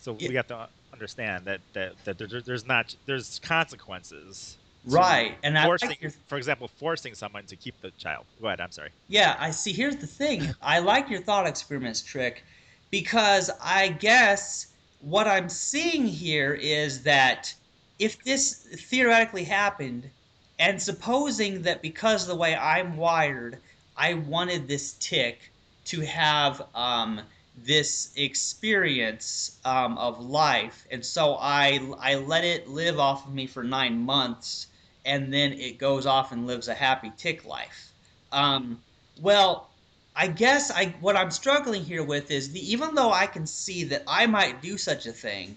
so yeah. we have to understand that that, that there, there's not there's consequences. Right and forcing, I, for example forcing someone to keep the child. Go ahead i'm sorry. Yeah i see here's the thing. I like your thought experiments trick because I guess what I'm seeing here is that if this theoretically happened, and supposing that because of the way I'm wired, I wanted this tick to have um, this experience um, of life, and so I I let it live off of me for nine months, and then it goes off and lives a happy tick life. Um, well, I guess I what I'm struggling here with is the even though I can see that I might do such a thing,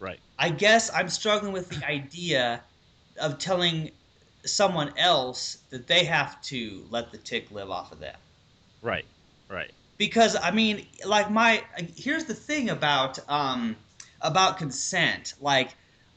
right? I guess I'm struggling with the idea of telling someone else that they have to let the tick live off of them. Right. Right. Because I mean, like my here's the thing about um about consent, like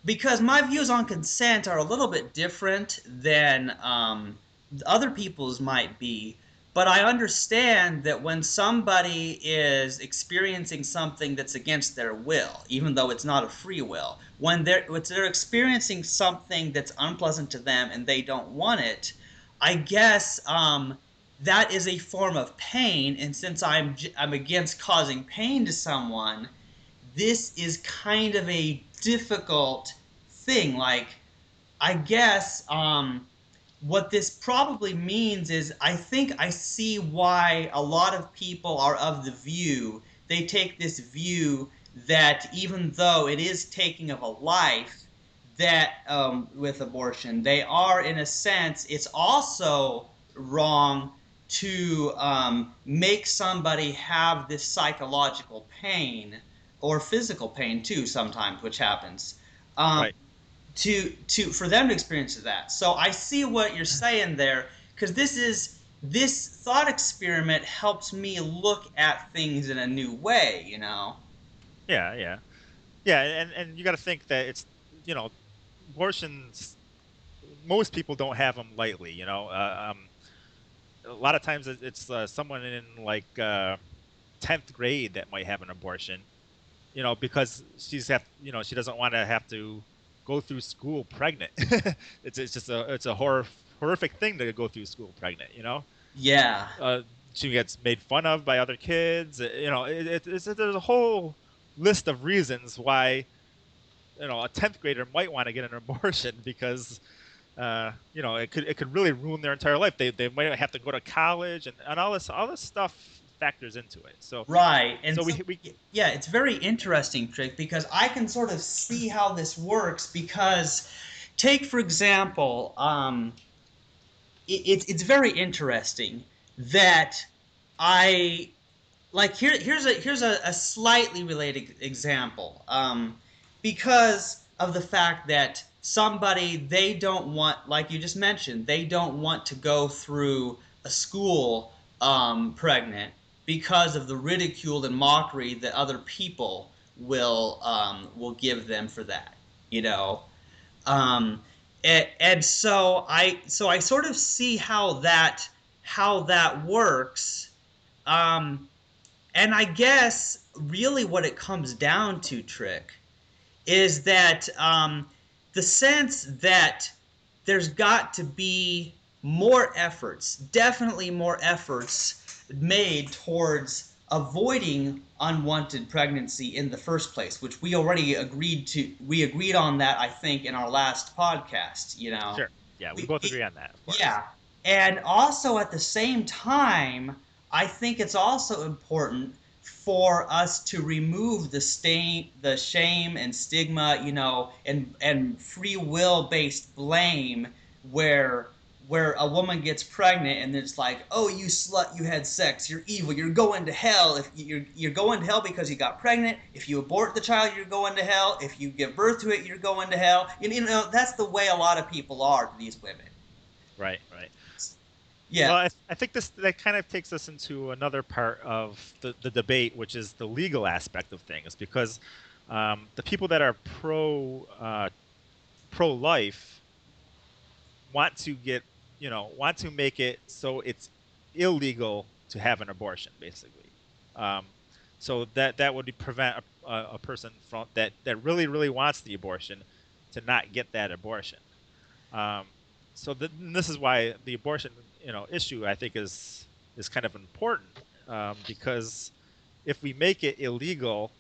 because my views on consent are a little bit different than um other people's might be but I understand that when somebody is experiencing something that's against their will, even though it's not a free will, when they're, when they're experiencing something that's unpleasant to them and they don't want it, I guess um, that is a form of pain. And since I'm, I'm against causing pain to someone, this is kind of a difficult thing. Like, I guess. Um, what this probably means is I think I see why a lot of people are of the view, they take this view that even though it is taking of a life, that um, with abortion, they are in a sense, it's also wrong to um, make somebody have this psychological pain or physical pain too sometimes, which happens. Um, right to to for them to experience that. So I see what you're saying there because this is this thought experiment helps me look at things in a new way. You know. Yeah, yeah, yeah, and and you got to think that it's you know abortions. Most people don't have them lightly. You know, uh, um, a lot of times it's uh, someone in like uh, tenth grade that might have an abortion. You know, because she's have you know she doesn't want to have to go through school pregnant. it's it's just a it's a horror, horrific thing to go through school pregnant. You know. Yeah. Uh, she gets made fun of by other kids. You know, it, it, it's, there's a whole list of reasons why, you know, a tenth grader might want to get an abortion because, uh, you know, it could it could really ruin their entire life. They they might have to go to college and, and all this all this stuff factors into it. So right, and so, so we, we yeah, it's very interesting, trick because I can sort of see how this works. Because take for example, um, it, it's it's very interesting that I like here here's a here's a, a slightly related example um, because of the fact that somebody they don't want like you just mentioned they don't want to go through a school um, pregnant because of the ridicule and mockery that other people will um, will give them for that. You know, um, and, and so I so I sort of see how that how that works. Um, and I guess really what it comes down to, Trick, is that um, the sense that there's got to be more efforts, definitely more efforts made towards avoiding unwanted pregnancy in the first place, which we already agreed to. We agreed on that, I think, in our last podcast. You know. Sure. Yeah, we, we both agree on that. Yeah, and also at the same time, I think it's also important for us to remove the stain, the shame and stigma, you know, and and free will based blame where where a woman gets pregnant and it's like, oh, you slut, you had sex, you're evil, you're going to hell. If you're you're going to hell because you got pregnant. If you abort the child, you're going to hell. If you give birth to it, you're going to hell. You, you know, that's the way a lot of people are to these women. Right, right. Yeah. Well, I, I think this that kind of takes us into another part of the, the debate, which is the legal aspect of things, because um, the people that are pro uh, pro life want to get you know want to make it so it's illegal to have an abortion, basically. Um, so that that would prevent a, a person from that that really really wants the abortion to not get that abortion. Um, so the, this is why the abortion you know issue I think is is kind of important um, because if we make it illegal,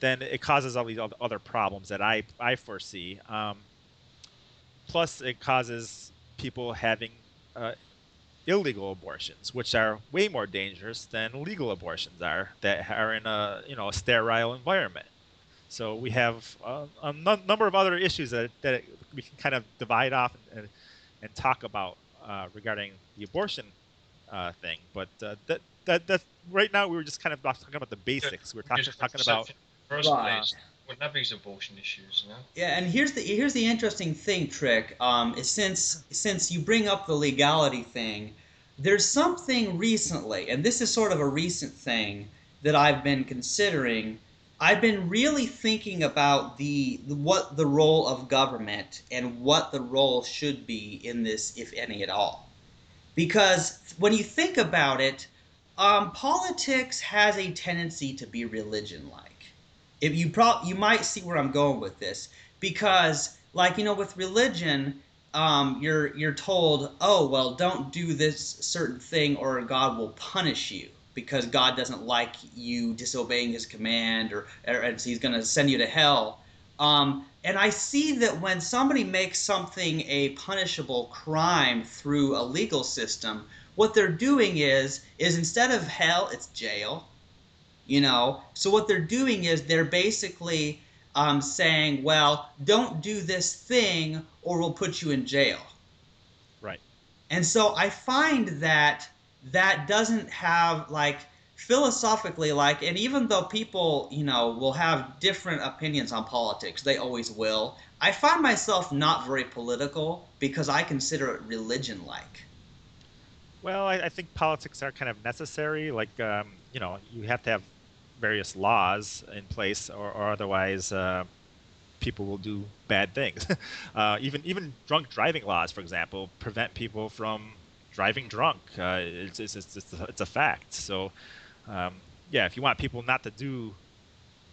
then it causes all these other problems that I I foresee. Um, plus, it causes people having uh, illegal abortions, which are way more dangerous than legal abortions are that are in a you know a sterile environment. So we have a, a number of other issues that, that we can kind of divide off and, and talk about uh, regarding the abortion uh, thing. But uh, that that that right now we were just kind of talking about the basics. We are talking talking about. First place, wouldn't have these abortion issues, you know? Yeah, and here's the here's the interesting thing, Trick. Um, is since since you bring up the legality thing, there's something recently, and this is sort of a recent thing that I've been considering. I've been really thinking about the what the role of government and what the role should be in this, if any at all. Because when you think about it, um, politics has a tendency to be religion-like. If you pro- you might see where I'm going with this, because like you know, with religion, um, you're you're told, oh well, don't do this certain thing or God will punish you because God doesn't like you disobeying His command or, or He's going to send you to hell. Um, and I see that when somebody makes something a punishable crime through a legal system, what they're doing is is instead of hell, it's jail. You know, so what they're doing is they're basically um, saying, well, don't do this thing or we'll put you in jail. Right. And so I find that that doesn't have like philosophically like and even though people you know will have different opinions on politics they always will i find myself not very political because i consider it religion like well I, I, think politics are kind of necessary like um, you know you have to have various laws in place or, or otherwise uh, people will do bad things uh, even even drunk driving laws for example prevent people from driving drunk. Uh, it's, it's, it's, it's, a, it's a fact. So, um, yeah, if you want people not to do,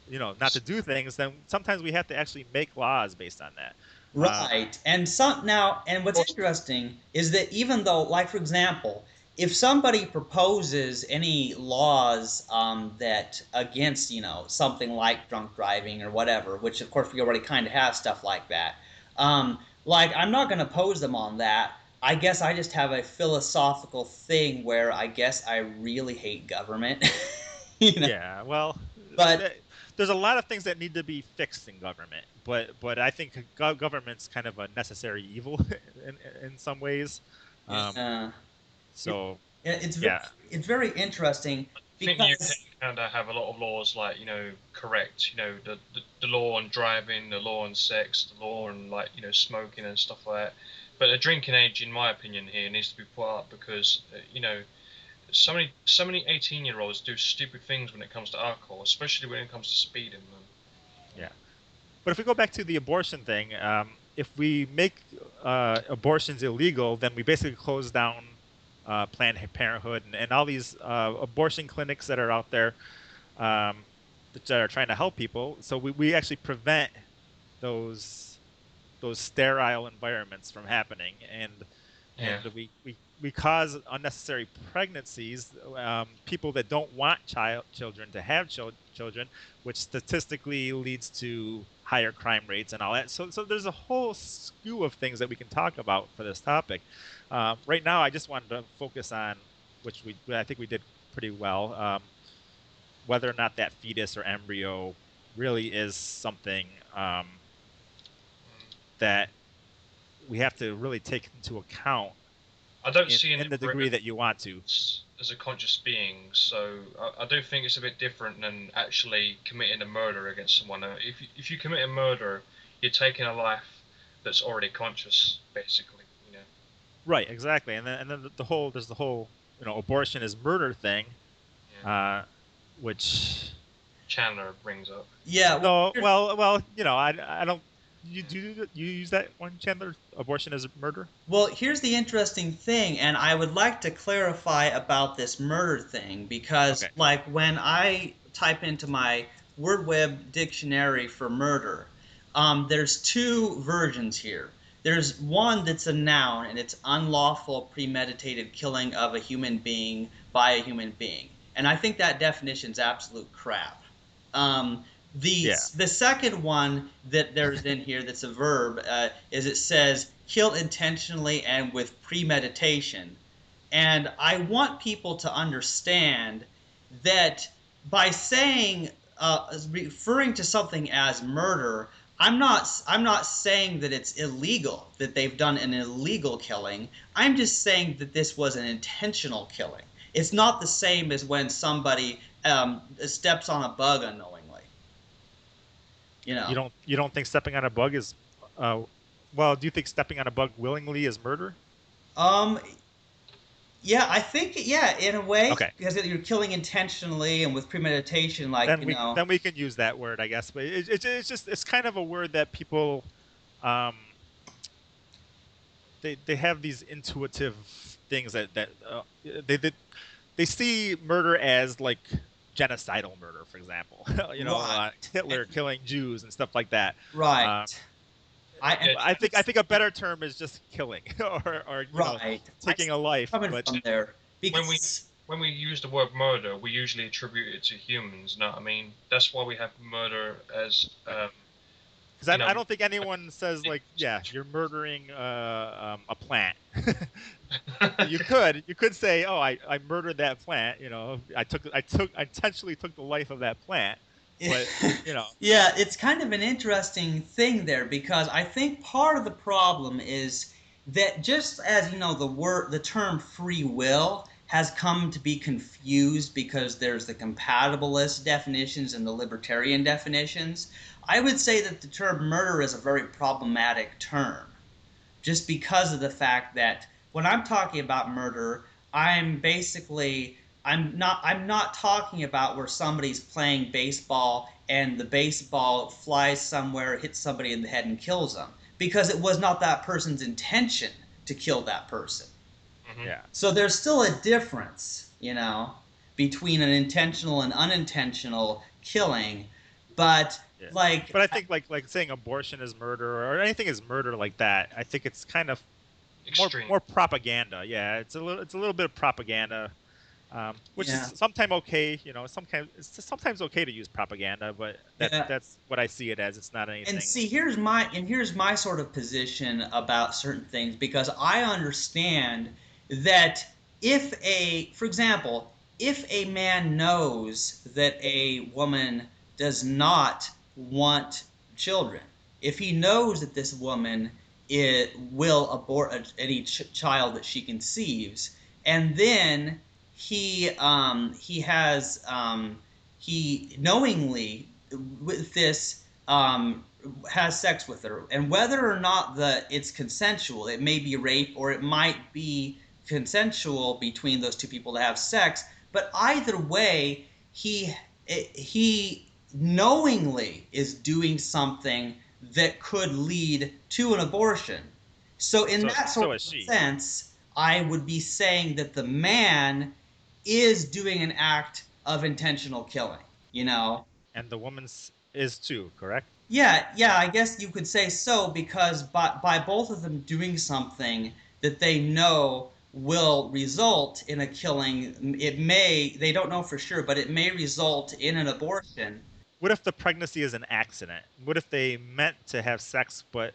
you know, not to do things, then sometimes we have to actually make laws based on that. Right. Uh, and some now, and what's interesting is that even though, like for example, if somebody proposes any laws um, that against you know something like drunk driving or whatever, which of course we already kind of have stuff like that. Um, like I'm not going to oppose them on that, I guess I just have a philosophical thing where I guess I really hate government. you know? Yeah, well, but there's a lot of things that need to be fixed in government, but but I think government's kind of a necessary evil in in some ways. Um, uh, so it, it's yeah. it's very interesting. Because... I think you Canada have a lot of laws like you know correct you know the, the the law on driving, the law on sex, the law on like you know smoking and stuff like that but the drinking age, in my opinion, here needs to be put up because uh, you know so many so many 18 year olds do stupid things when it comes to alcohol, especially when it comes to speeding. Yeah, but if we go back to the abortion thing, um, if we make uh, abortions illegal, then we basically close down uh, Planned Parenthood and, and all these uh, abortion clinics that are out there um, that are trying to help people. So we, we actually prevent those those sterile environments from happening, and yeah. and we, we we cause unnecessary pregnancies. Um, people that don't want child children to have children, which statistically leads to higher crime rates and all that. So so there's a whole skew of things that we can talk about for this topic. Um, right now, I just wanted to focus on which we I think we did pretty well. Um, whether or not that fetus or embryo really is something um, that we have to really take into account I don't in, see in the degree that you want to. as a conscious being, so I, I do think it's a bit different than actually committing a murder against someone. Uh, If you, if you commit a murder, you're taking a life that's already conscious, basically. You know. Right, exactly. And then and then the, the whole there's the whole you know abortion is murder thing, uh, which Chandler brings up. Yeah. no, well, well, you know, I, I don't. You do you use that one, Chandler? Abortion as a murder. Well, here's the interesting thing, and I would like to clarify about this murder thing because, Okay. like, when I type into my WordWeb dictionary for murder, um, there's two versions here. There's one that's a noun, and it's unlawful, premeditated killing of a human being by a human being, and I think that definition's absolute crap. Um, the Yeah. the second one that there's in here that's a verb uh, is it says kill intentionally and with premeditation, and I want people to understand that by saying uh, referring to something as murder, I'm not I'm not saying that it's illegal that they've done an illegal killing. I'm just saying that this was an intentional killing. It's not the same as when somebody um, steps on a bug unknowingly. You know. You don't you don't think stepping on a bug is, uh, well, do you think stepping on a bug willingly is murder? Um. Yeah, I think yeah, in a way, Okay. because you're killing intentionally and with premeditation, like then you we know. then we can use that word, I guess. But it, it, it's just it's kind of a word that people, um, they they have these intuitive things that that uh, they, they they see murder as like genocidal murder, for example. you know, uh, Right. Hitler killing Jews and stuff like that. right. uh, I, Yeah, I think I think a better term is just killing or or you know, right. taking a life. coming But from there because When we- When we use the word murder, we usually attribute it to humans. No, I mean that's why we have murder as. Um, Because I, you know, I don't think anyone says like, yeah, you're murdering uh, um, a plant. you could you could say, oh, I, I murdered that plant. You know, I took I took I intentionally took the life of that plant. But you know, Yeah, it's kind of an interesting thing there because I think part of the problem is that just as you know the word the term free will has come to be confused because there's the compatibilist definitions and the libertarian definitions, I would say that the term murder is a very problematic term just because of the fact that when I'm talking about murder, I'm basically I'm not I'm not talking about where somebody's playing baseball and the baseball flies somewhere, hits somebody in the head and kills them because it was not that person's intention to kill that person. mhm. yeah. So there's still a difference, you know, between an intentional and unintentional killing, but Yeah. like But I think like like saying abortion is murder or anything is murder like that. I think it's kind of more Extreme. more propaganda. Yeah, it's a little it's a little bit of propaganda. Um, which Yeah. is sometimes okay, you know. Sometimes it's sometimes okay to use propaganda, but that's Yeah. that's what I see it as. It's not anything. And see, here's my and here's my sort of position about certain things because I understand that if a, for example, if a man knows that a woman does not want children, if he knows that this woman it will abort a, any ch- child that she conceives, and then he um, he has um, he knowingly with this um, has sex with her, and whether or not the it's consensual, it may be rape or it might be consensual between those two people to have sex. But either way, he he knowingly is doing something that could lead to an abortion. So in So- that sort is of sense, I would be saying that the man is doing an act of intentional killing. You know. and the woman's is too, correct? Yeah, yeah, I guess you could say so because by, by both of them doing something that they know will result in a killing, it may, they don't know for sure, but it may result in an abortion. What if the pregnancy is an accident? What if they meant to have sex but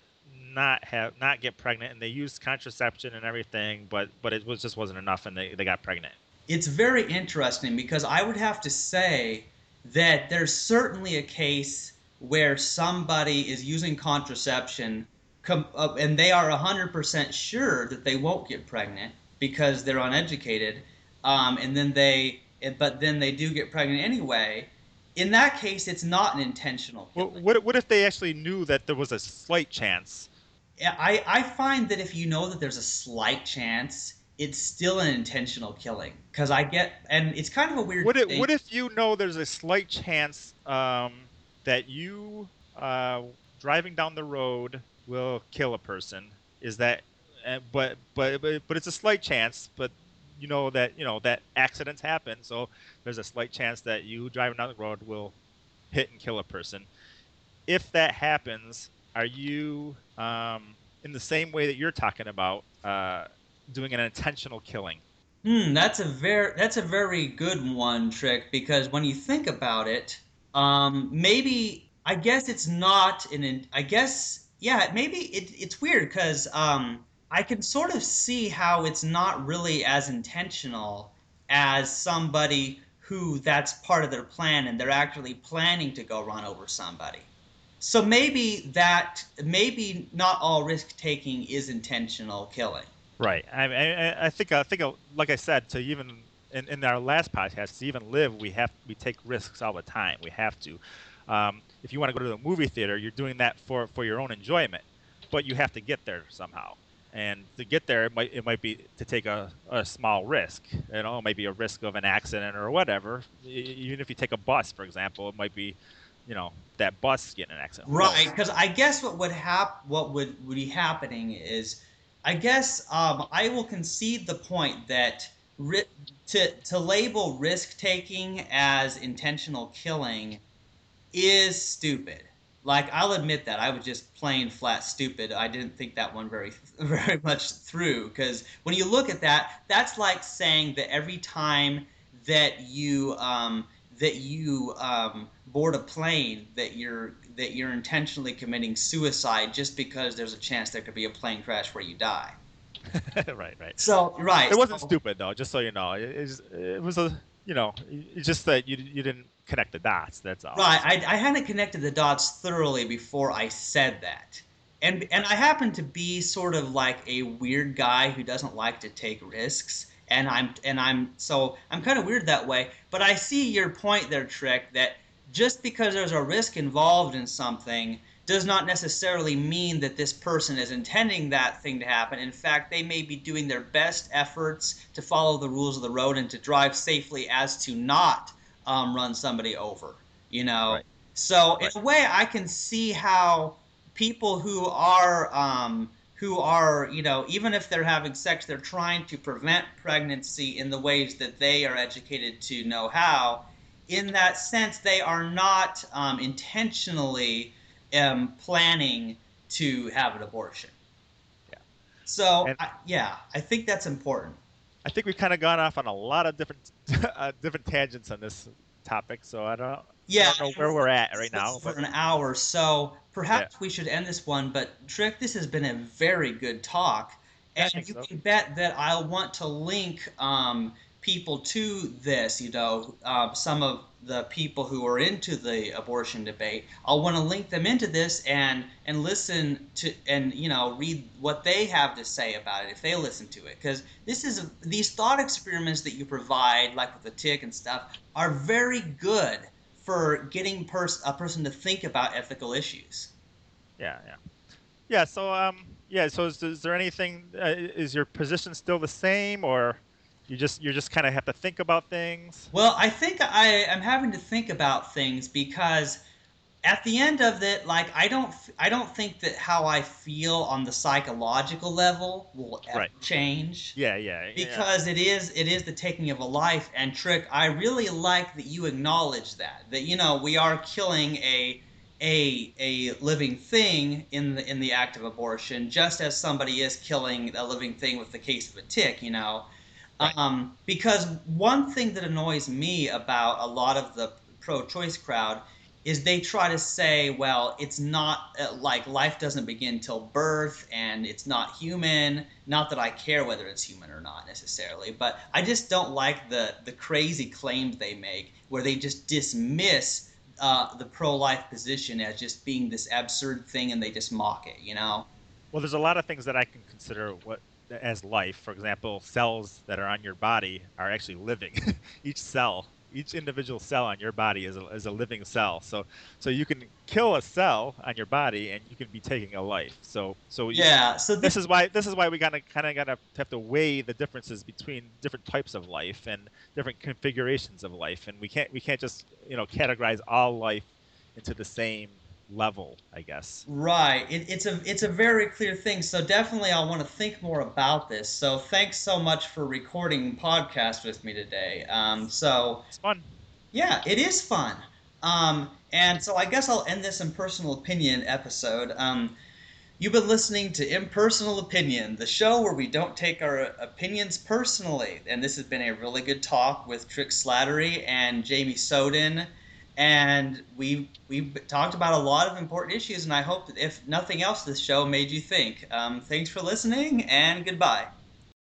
not have not get pregnant and they used contraception and everything, but but it was just wasn't enough and they, they got pregnant? It's very interesting because I would have to say that there's certainly a case where somebody is using contraception uh, and they are 100% sure that they won't get pregnant because they're uneducated um, and then they but then they do get pregnant anyway in that case it's not an intentional Well, what, what if they actually knew that there was a slight chance? I, I find that if you know that there's a slight chance it's still an intentional killing because i get and it's kind of a weird What if, thing. what if you know there's a slight chance um, that you uh, driving down the road will kill a person? Is that, uh, but, but but but it's a slight chance. But you know that you know that accidents happen, so there's a slight chance that you driving down the road will hit and kill a person. If that happens, are you um, in the same way that you're talking about uh, doing an intentional killing? Hmm, that's a very that's a very good one, Trick, because when you think about it, um, maybe I guess it's not an. I guess yeah, maybe it, it's weird because um, I can sort of see how it's not really as intentional as somebody who that's part of their plan and they're actually planning to go run over somebody. So maybe that maybe not all risk taking is intentional killing. Right. I, I, I think I think like I said to even in, in our last podcast to even live we have we take risks all the time. We have to. Um, if you want to go to the movie theater, you're doing that for, for your own enjoyment, but you have to get there somehow. And to get there, it might it might be to take a, a small risk. You know, it might be a risk of an accident or whatever. Even if you take a bus, for example, it might be, you know, that bus getting an accident. Right, because I guess what would hap- what would, would be happening is, I guess um, I will concede the point that ri- to to label risk taking as intentional killing is stupid. Like I'll admit that I was just plain flat stupid. I didn't think that one very very much through because when you look at that, that's like saying that every time that you um, that you um, board a plane that you're that you're intentionally committing suicide just because there's a chance there could be a plane crash where you die. right, right. So right, It wasn't so- stupid though, just so you know. It, it was a, you know, it's just that you you didn't connect the dots. That's all. Right, I, I hadn't connected the dots thoroughly before I said that, and and I happen to be sort of like a weird guy who doesn't like to take risks, and I'm and I'm so I'm kind of weird that way. But I see your point there, Trick, that just because there's a risk involved in something does not necessarily mean that this person is intending that thing to happen. In fact, they may be doing their best efforts to follow the rules of the road and to drive safely as to not um, run somebody over. You know, Right. so in a way, I can see how people who are um, who are you know even if they're having sex, they're trying to prevent pregnancy in the ways that they are educated to know how. In that sense, they are not um, intentionally um, planning to have an abortion. Yeah. So I, yeah, I think that's important. I think we've kind of gone off on a lot of different uh, different tangents on this topic, so I don't, Yeah, I don't know where we're at right now. for But an hour, so perhaps we should end this one. But Trick, this has been a very good talk, and you so. can bet that I'll want to link um, people to this. You know, uh, some of the people who are into the abortion debate. I'll want to link them into this and and listen to and you know read what they have to say about it if they listen to it because this is these thought experiments that you provide like with the tick and stuff are very good for getting pers- a person to think about ethical issues. yeah, yeah, yeah. So um, yeah. So is, is there anything? Uh, is your position still the same, or you just you just kind of have to think about things? Well, I think I am having to think about things because at the end of it, like I don't, I don't think that how I feel on the psychological level will ever Right. change. Yeah, yeah. yeah. because it is it is the taking of a life and trick i really like that you acknowledge that that you know we are killing a a a living thing in the in the act of abortion just as somebody is killing a living thing with the case of a tick you know Right. um, because one thing that annoys me about a lot of the pro-choice crowd is they try to say, well, it's not uh, like life doesn't begin till birth and it's not human. Not that I care whether it's human or not necessarily, but I just don't like the the crazy claims they make where they just dismiss uh, the pro-life position as just being this absurd thing and they just mock it. You know. Well, there's a lot of things that I can consider what as life. For example, cells that are on your body are actually living. Each cell each individual cell on your body is a, is a living cell. So so you can kill a cell on your body and you can be taking a life. So so yeah. So this, this is why this is why we gotta kind of gotta have to weigh the differences between different types of life and different configurations of life, and we can't we can't just you know categorize all life into the same level, I guess. Right. It, it's a it's a very clear thing. So definitely, I want to think more about this. So thanks so much for recording podcast with me today. Um, so it's fun. Yeah, it is fun. Um, and so I guess I'll end this impersonal opinion episode. Um, you've been listening to Impersonal Opinion, the show where we don't take our opinions personally. And this has been a really good talk with Trick Slattery and Jamie Soden and we we've talked about a lot of important issues and i hope that if nothing else this show made you think. Um, thanks for listening and goodbye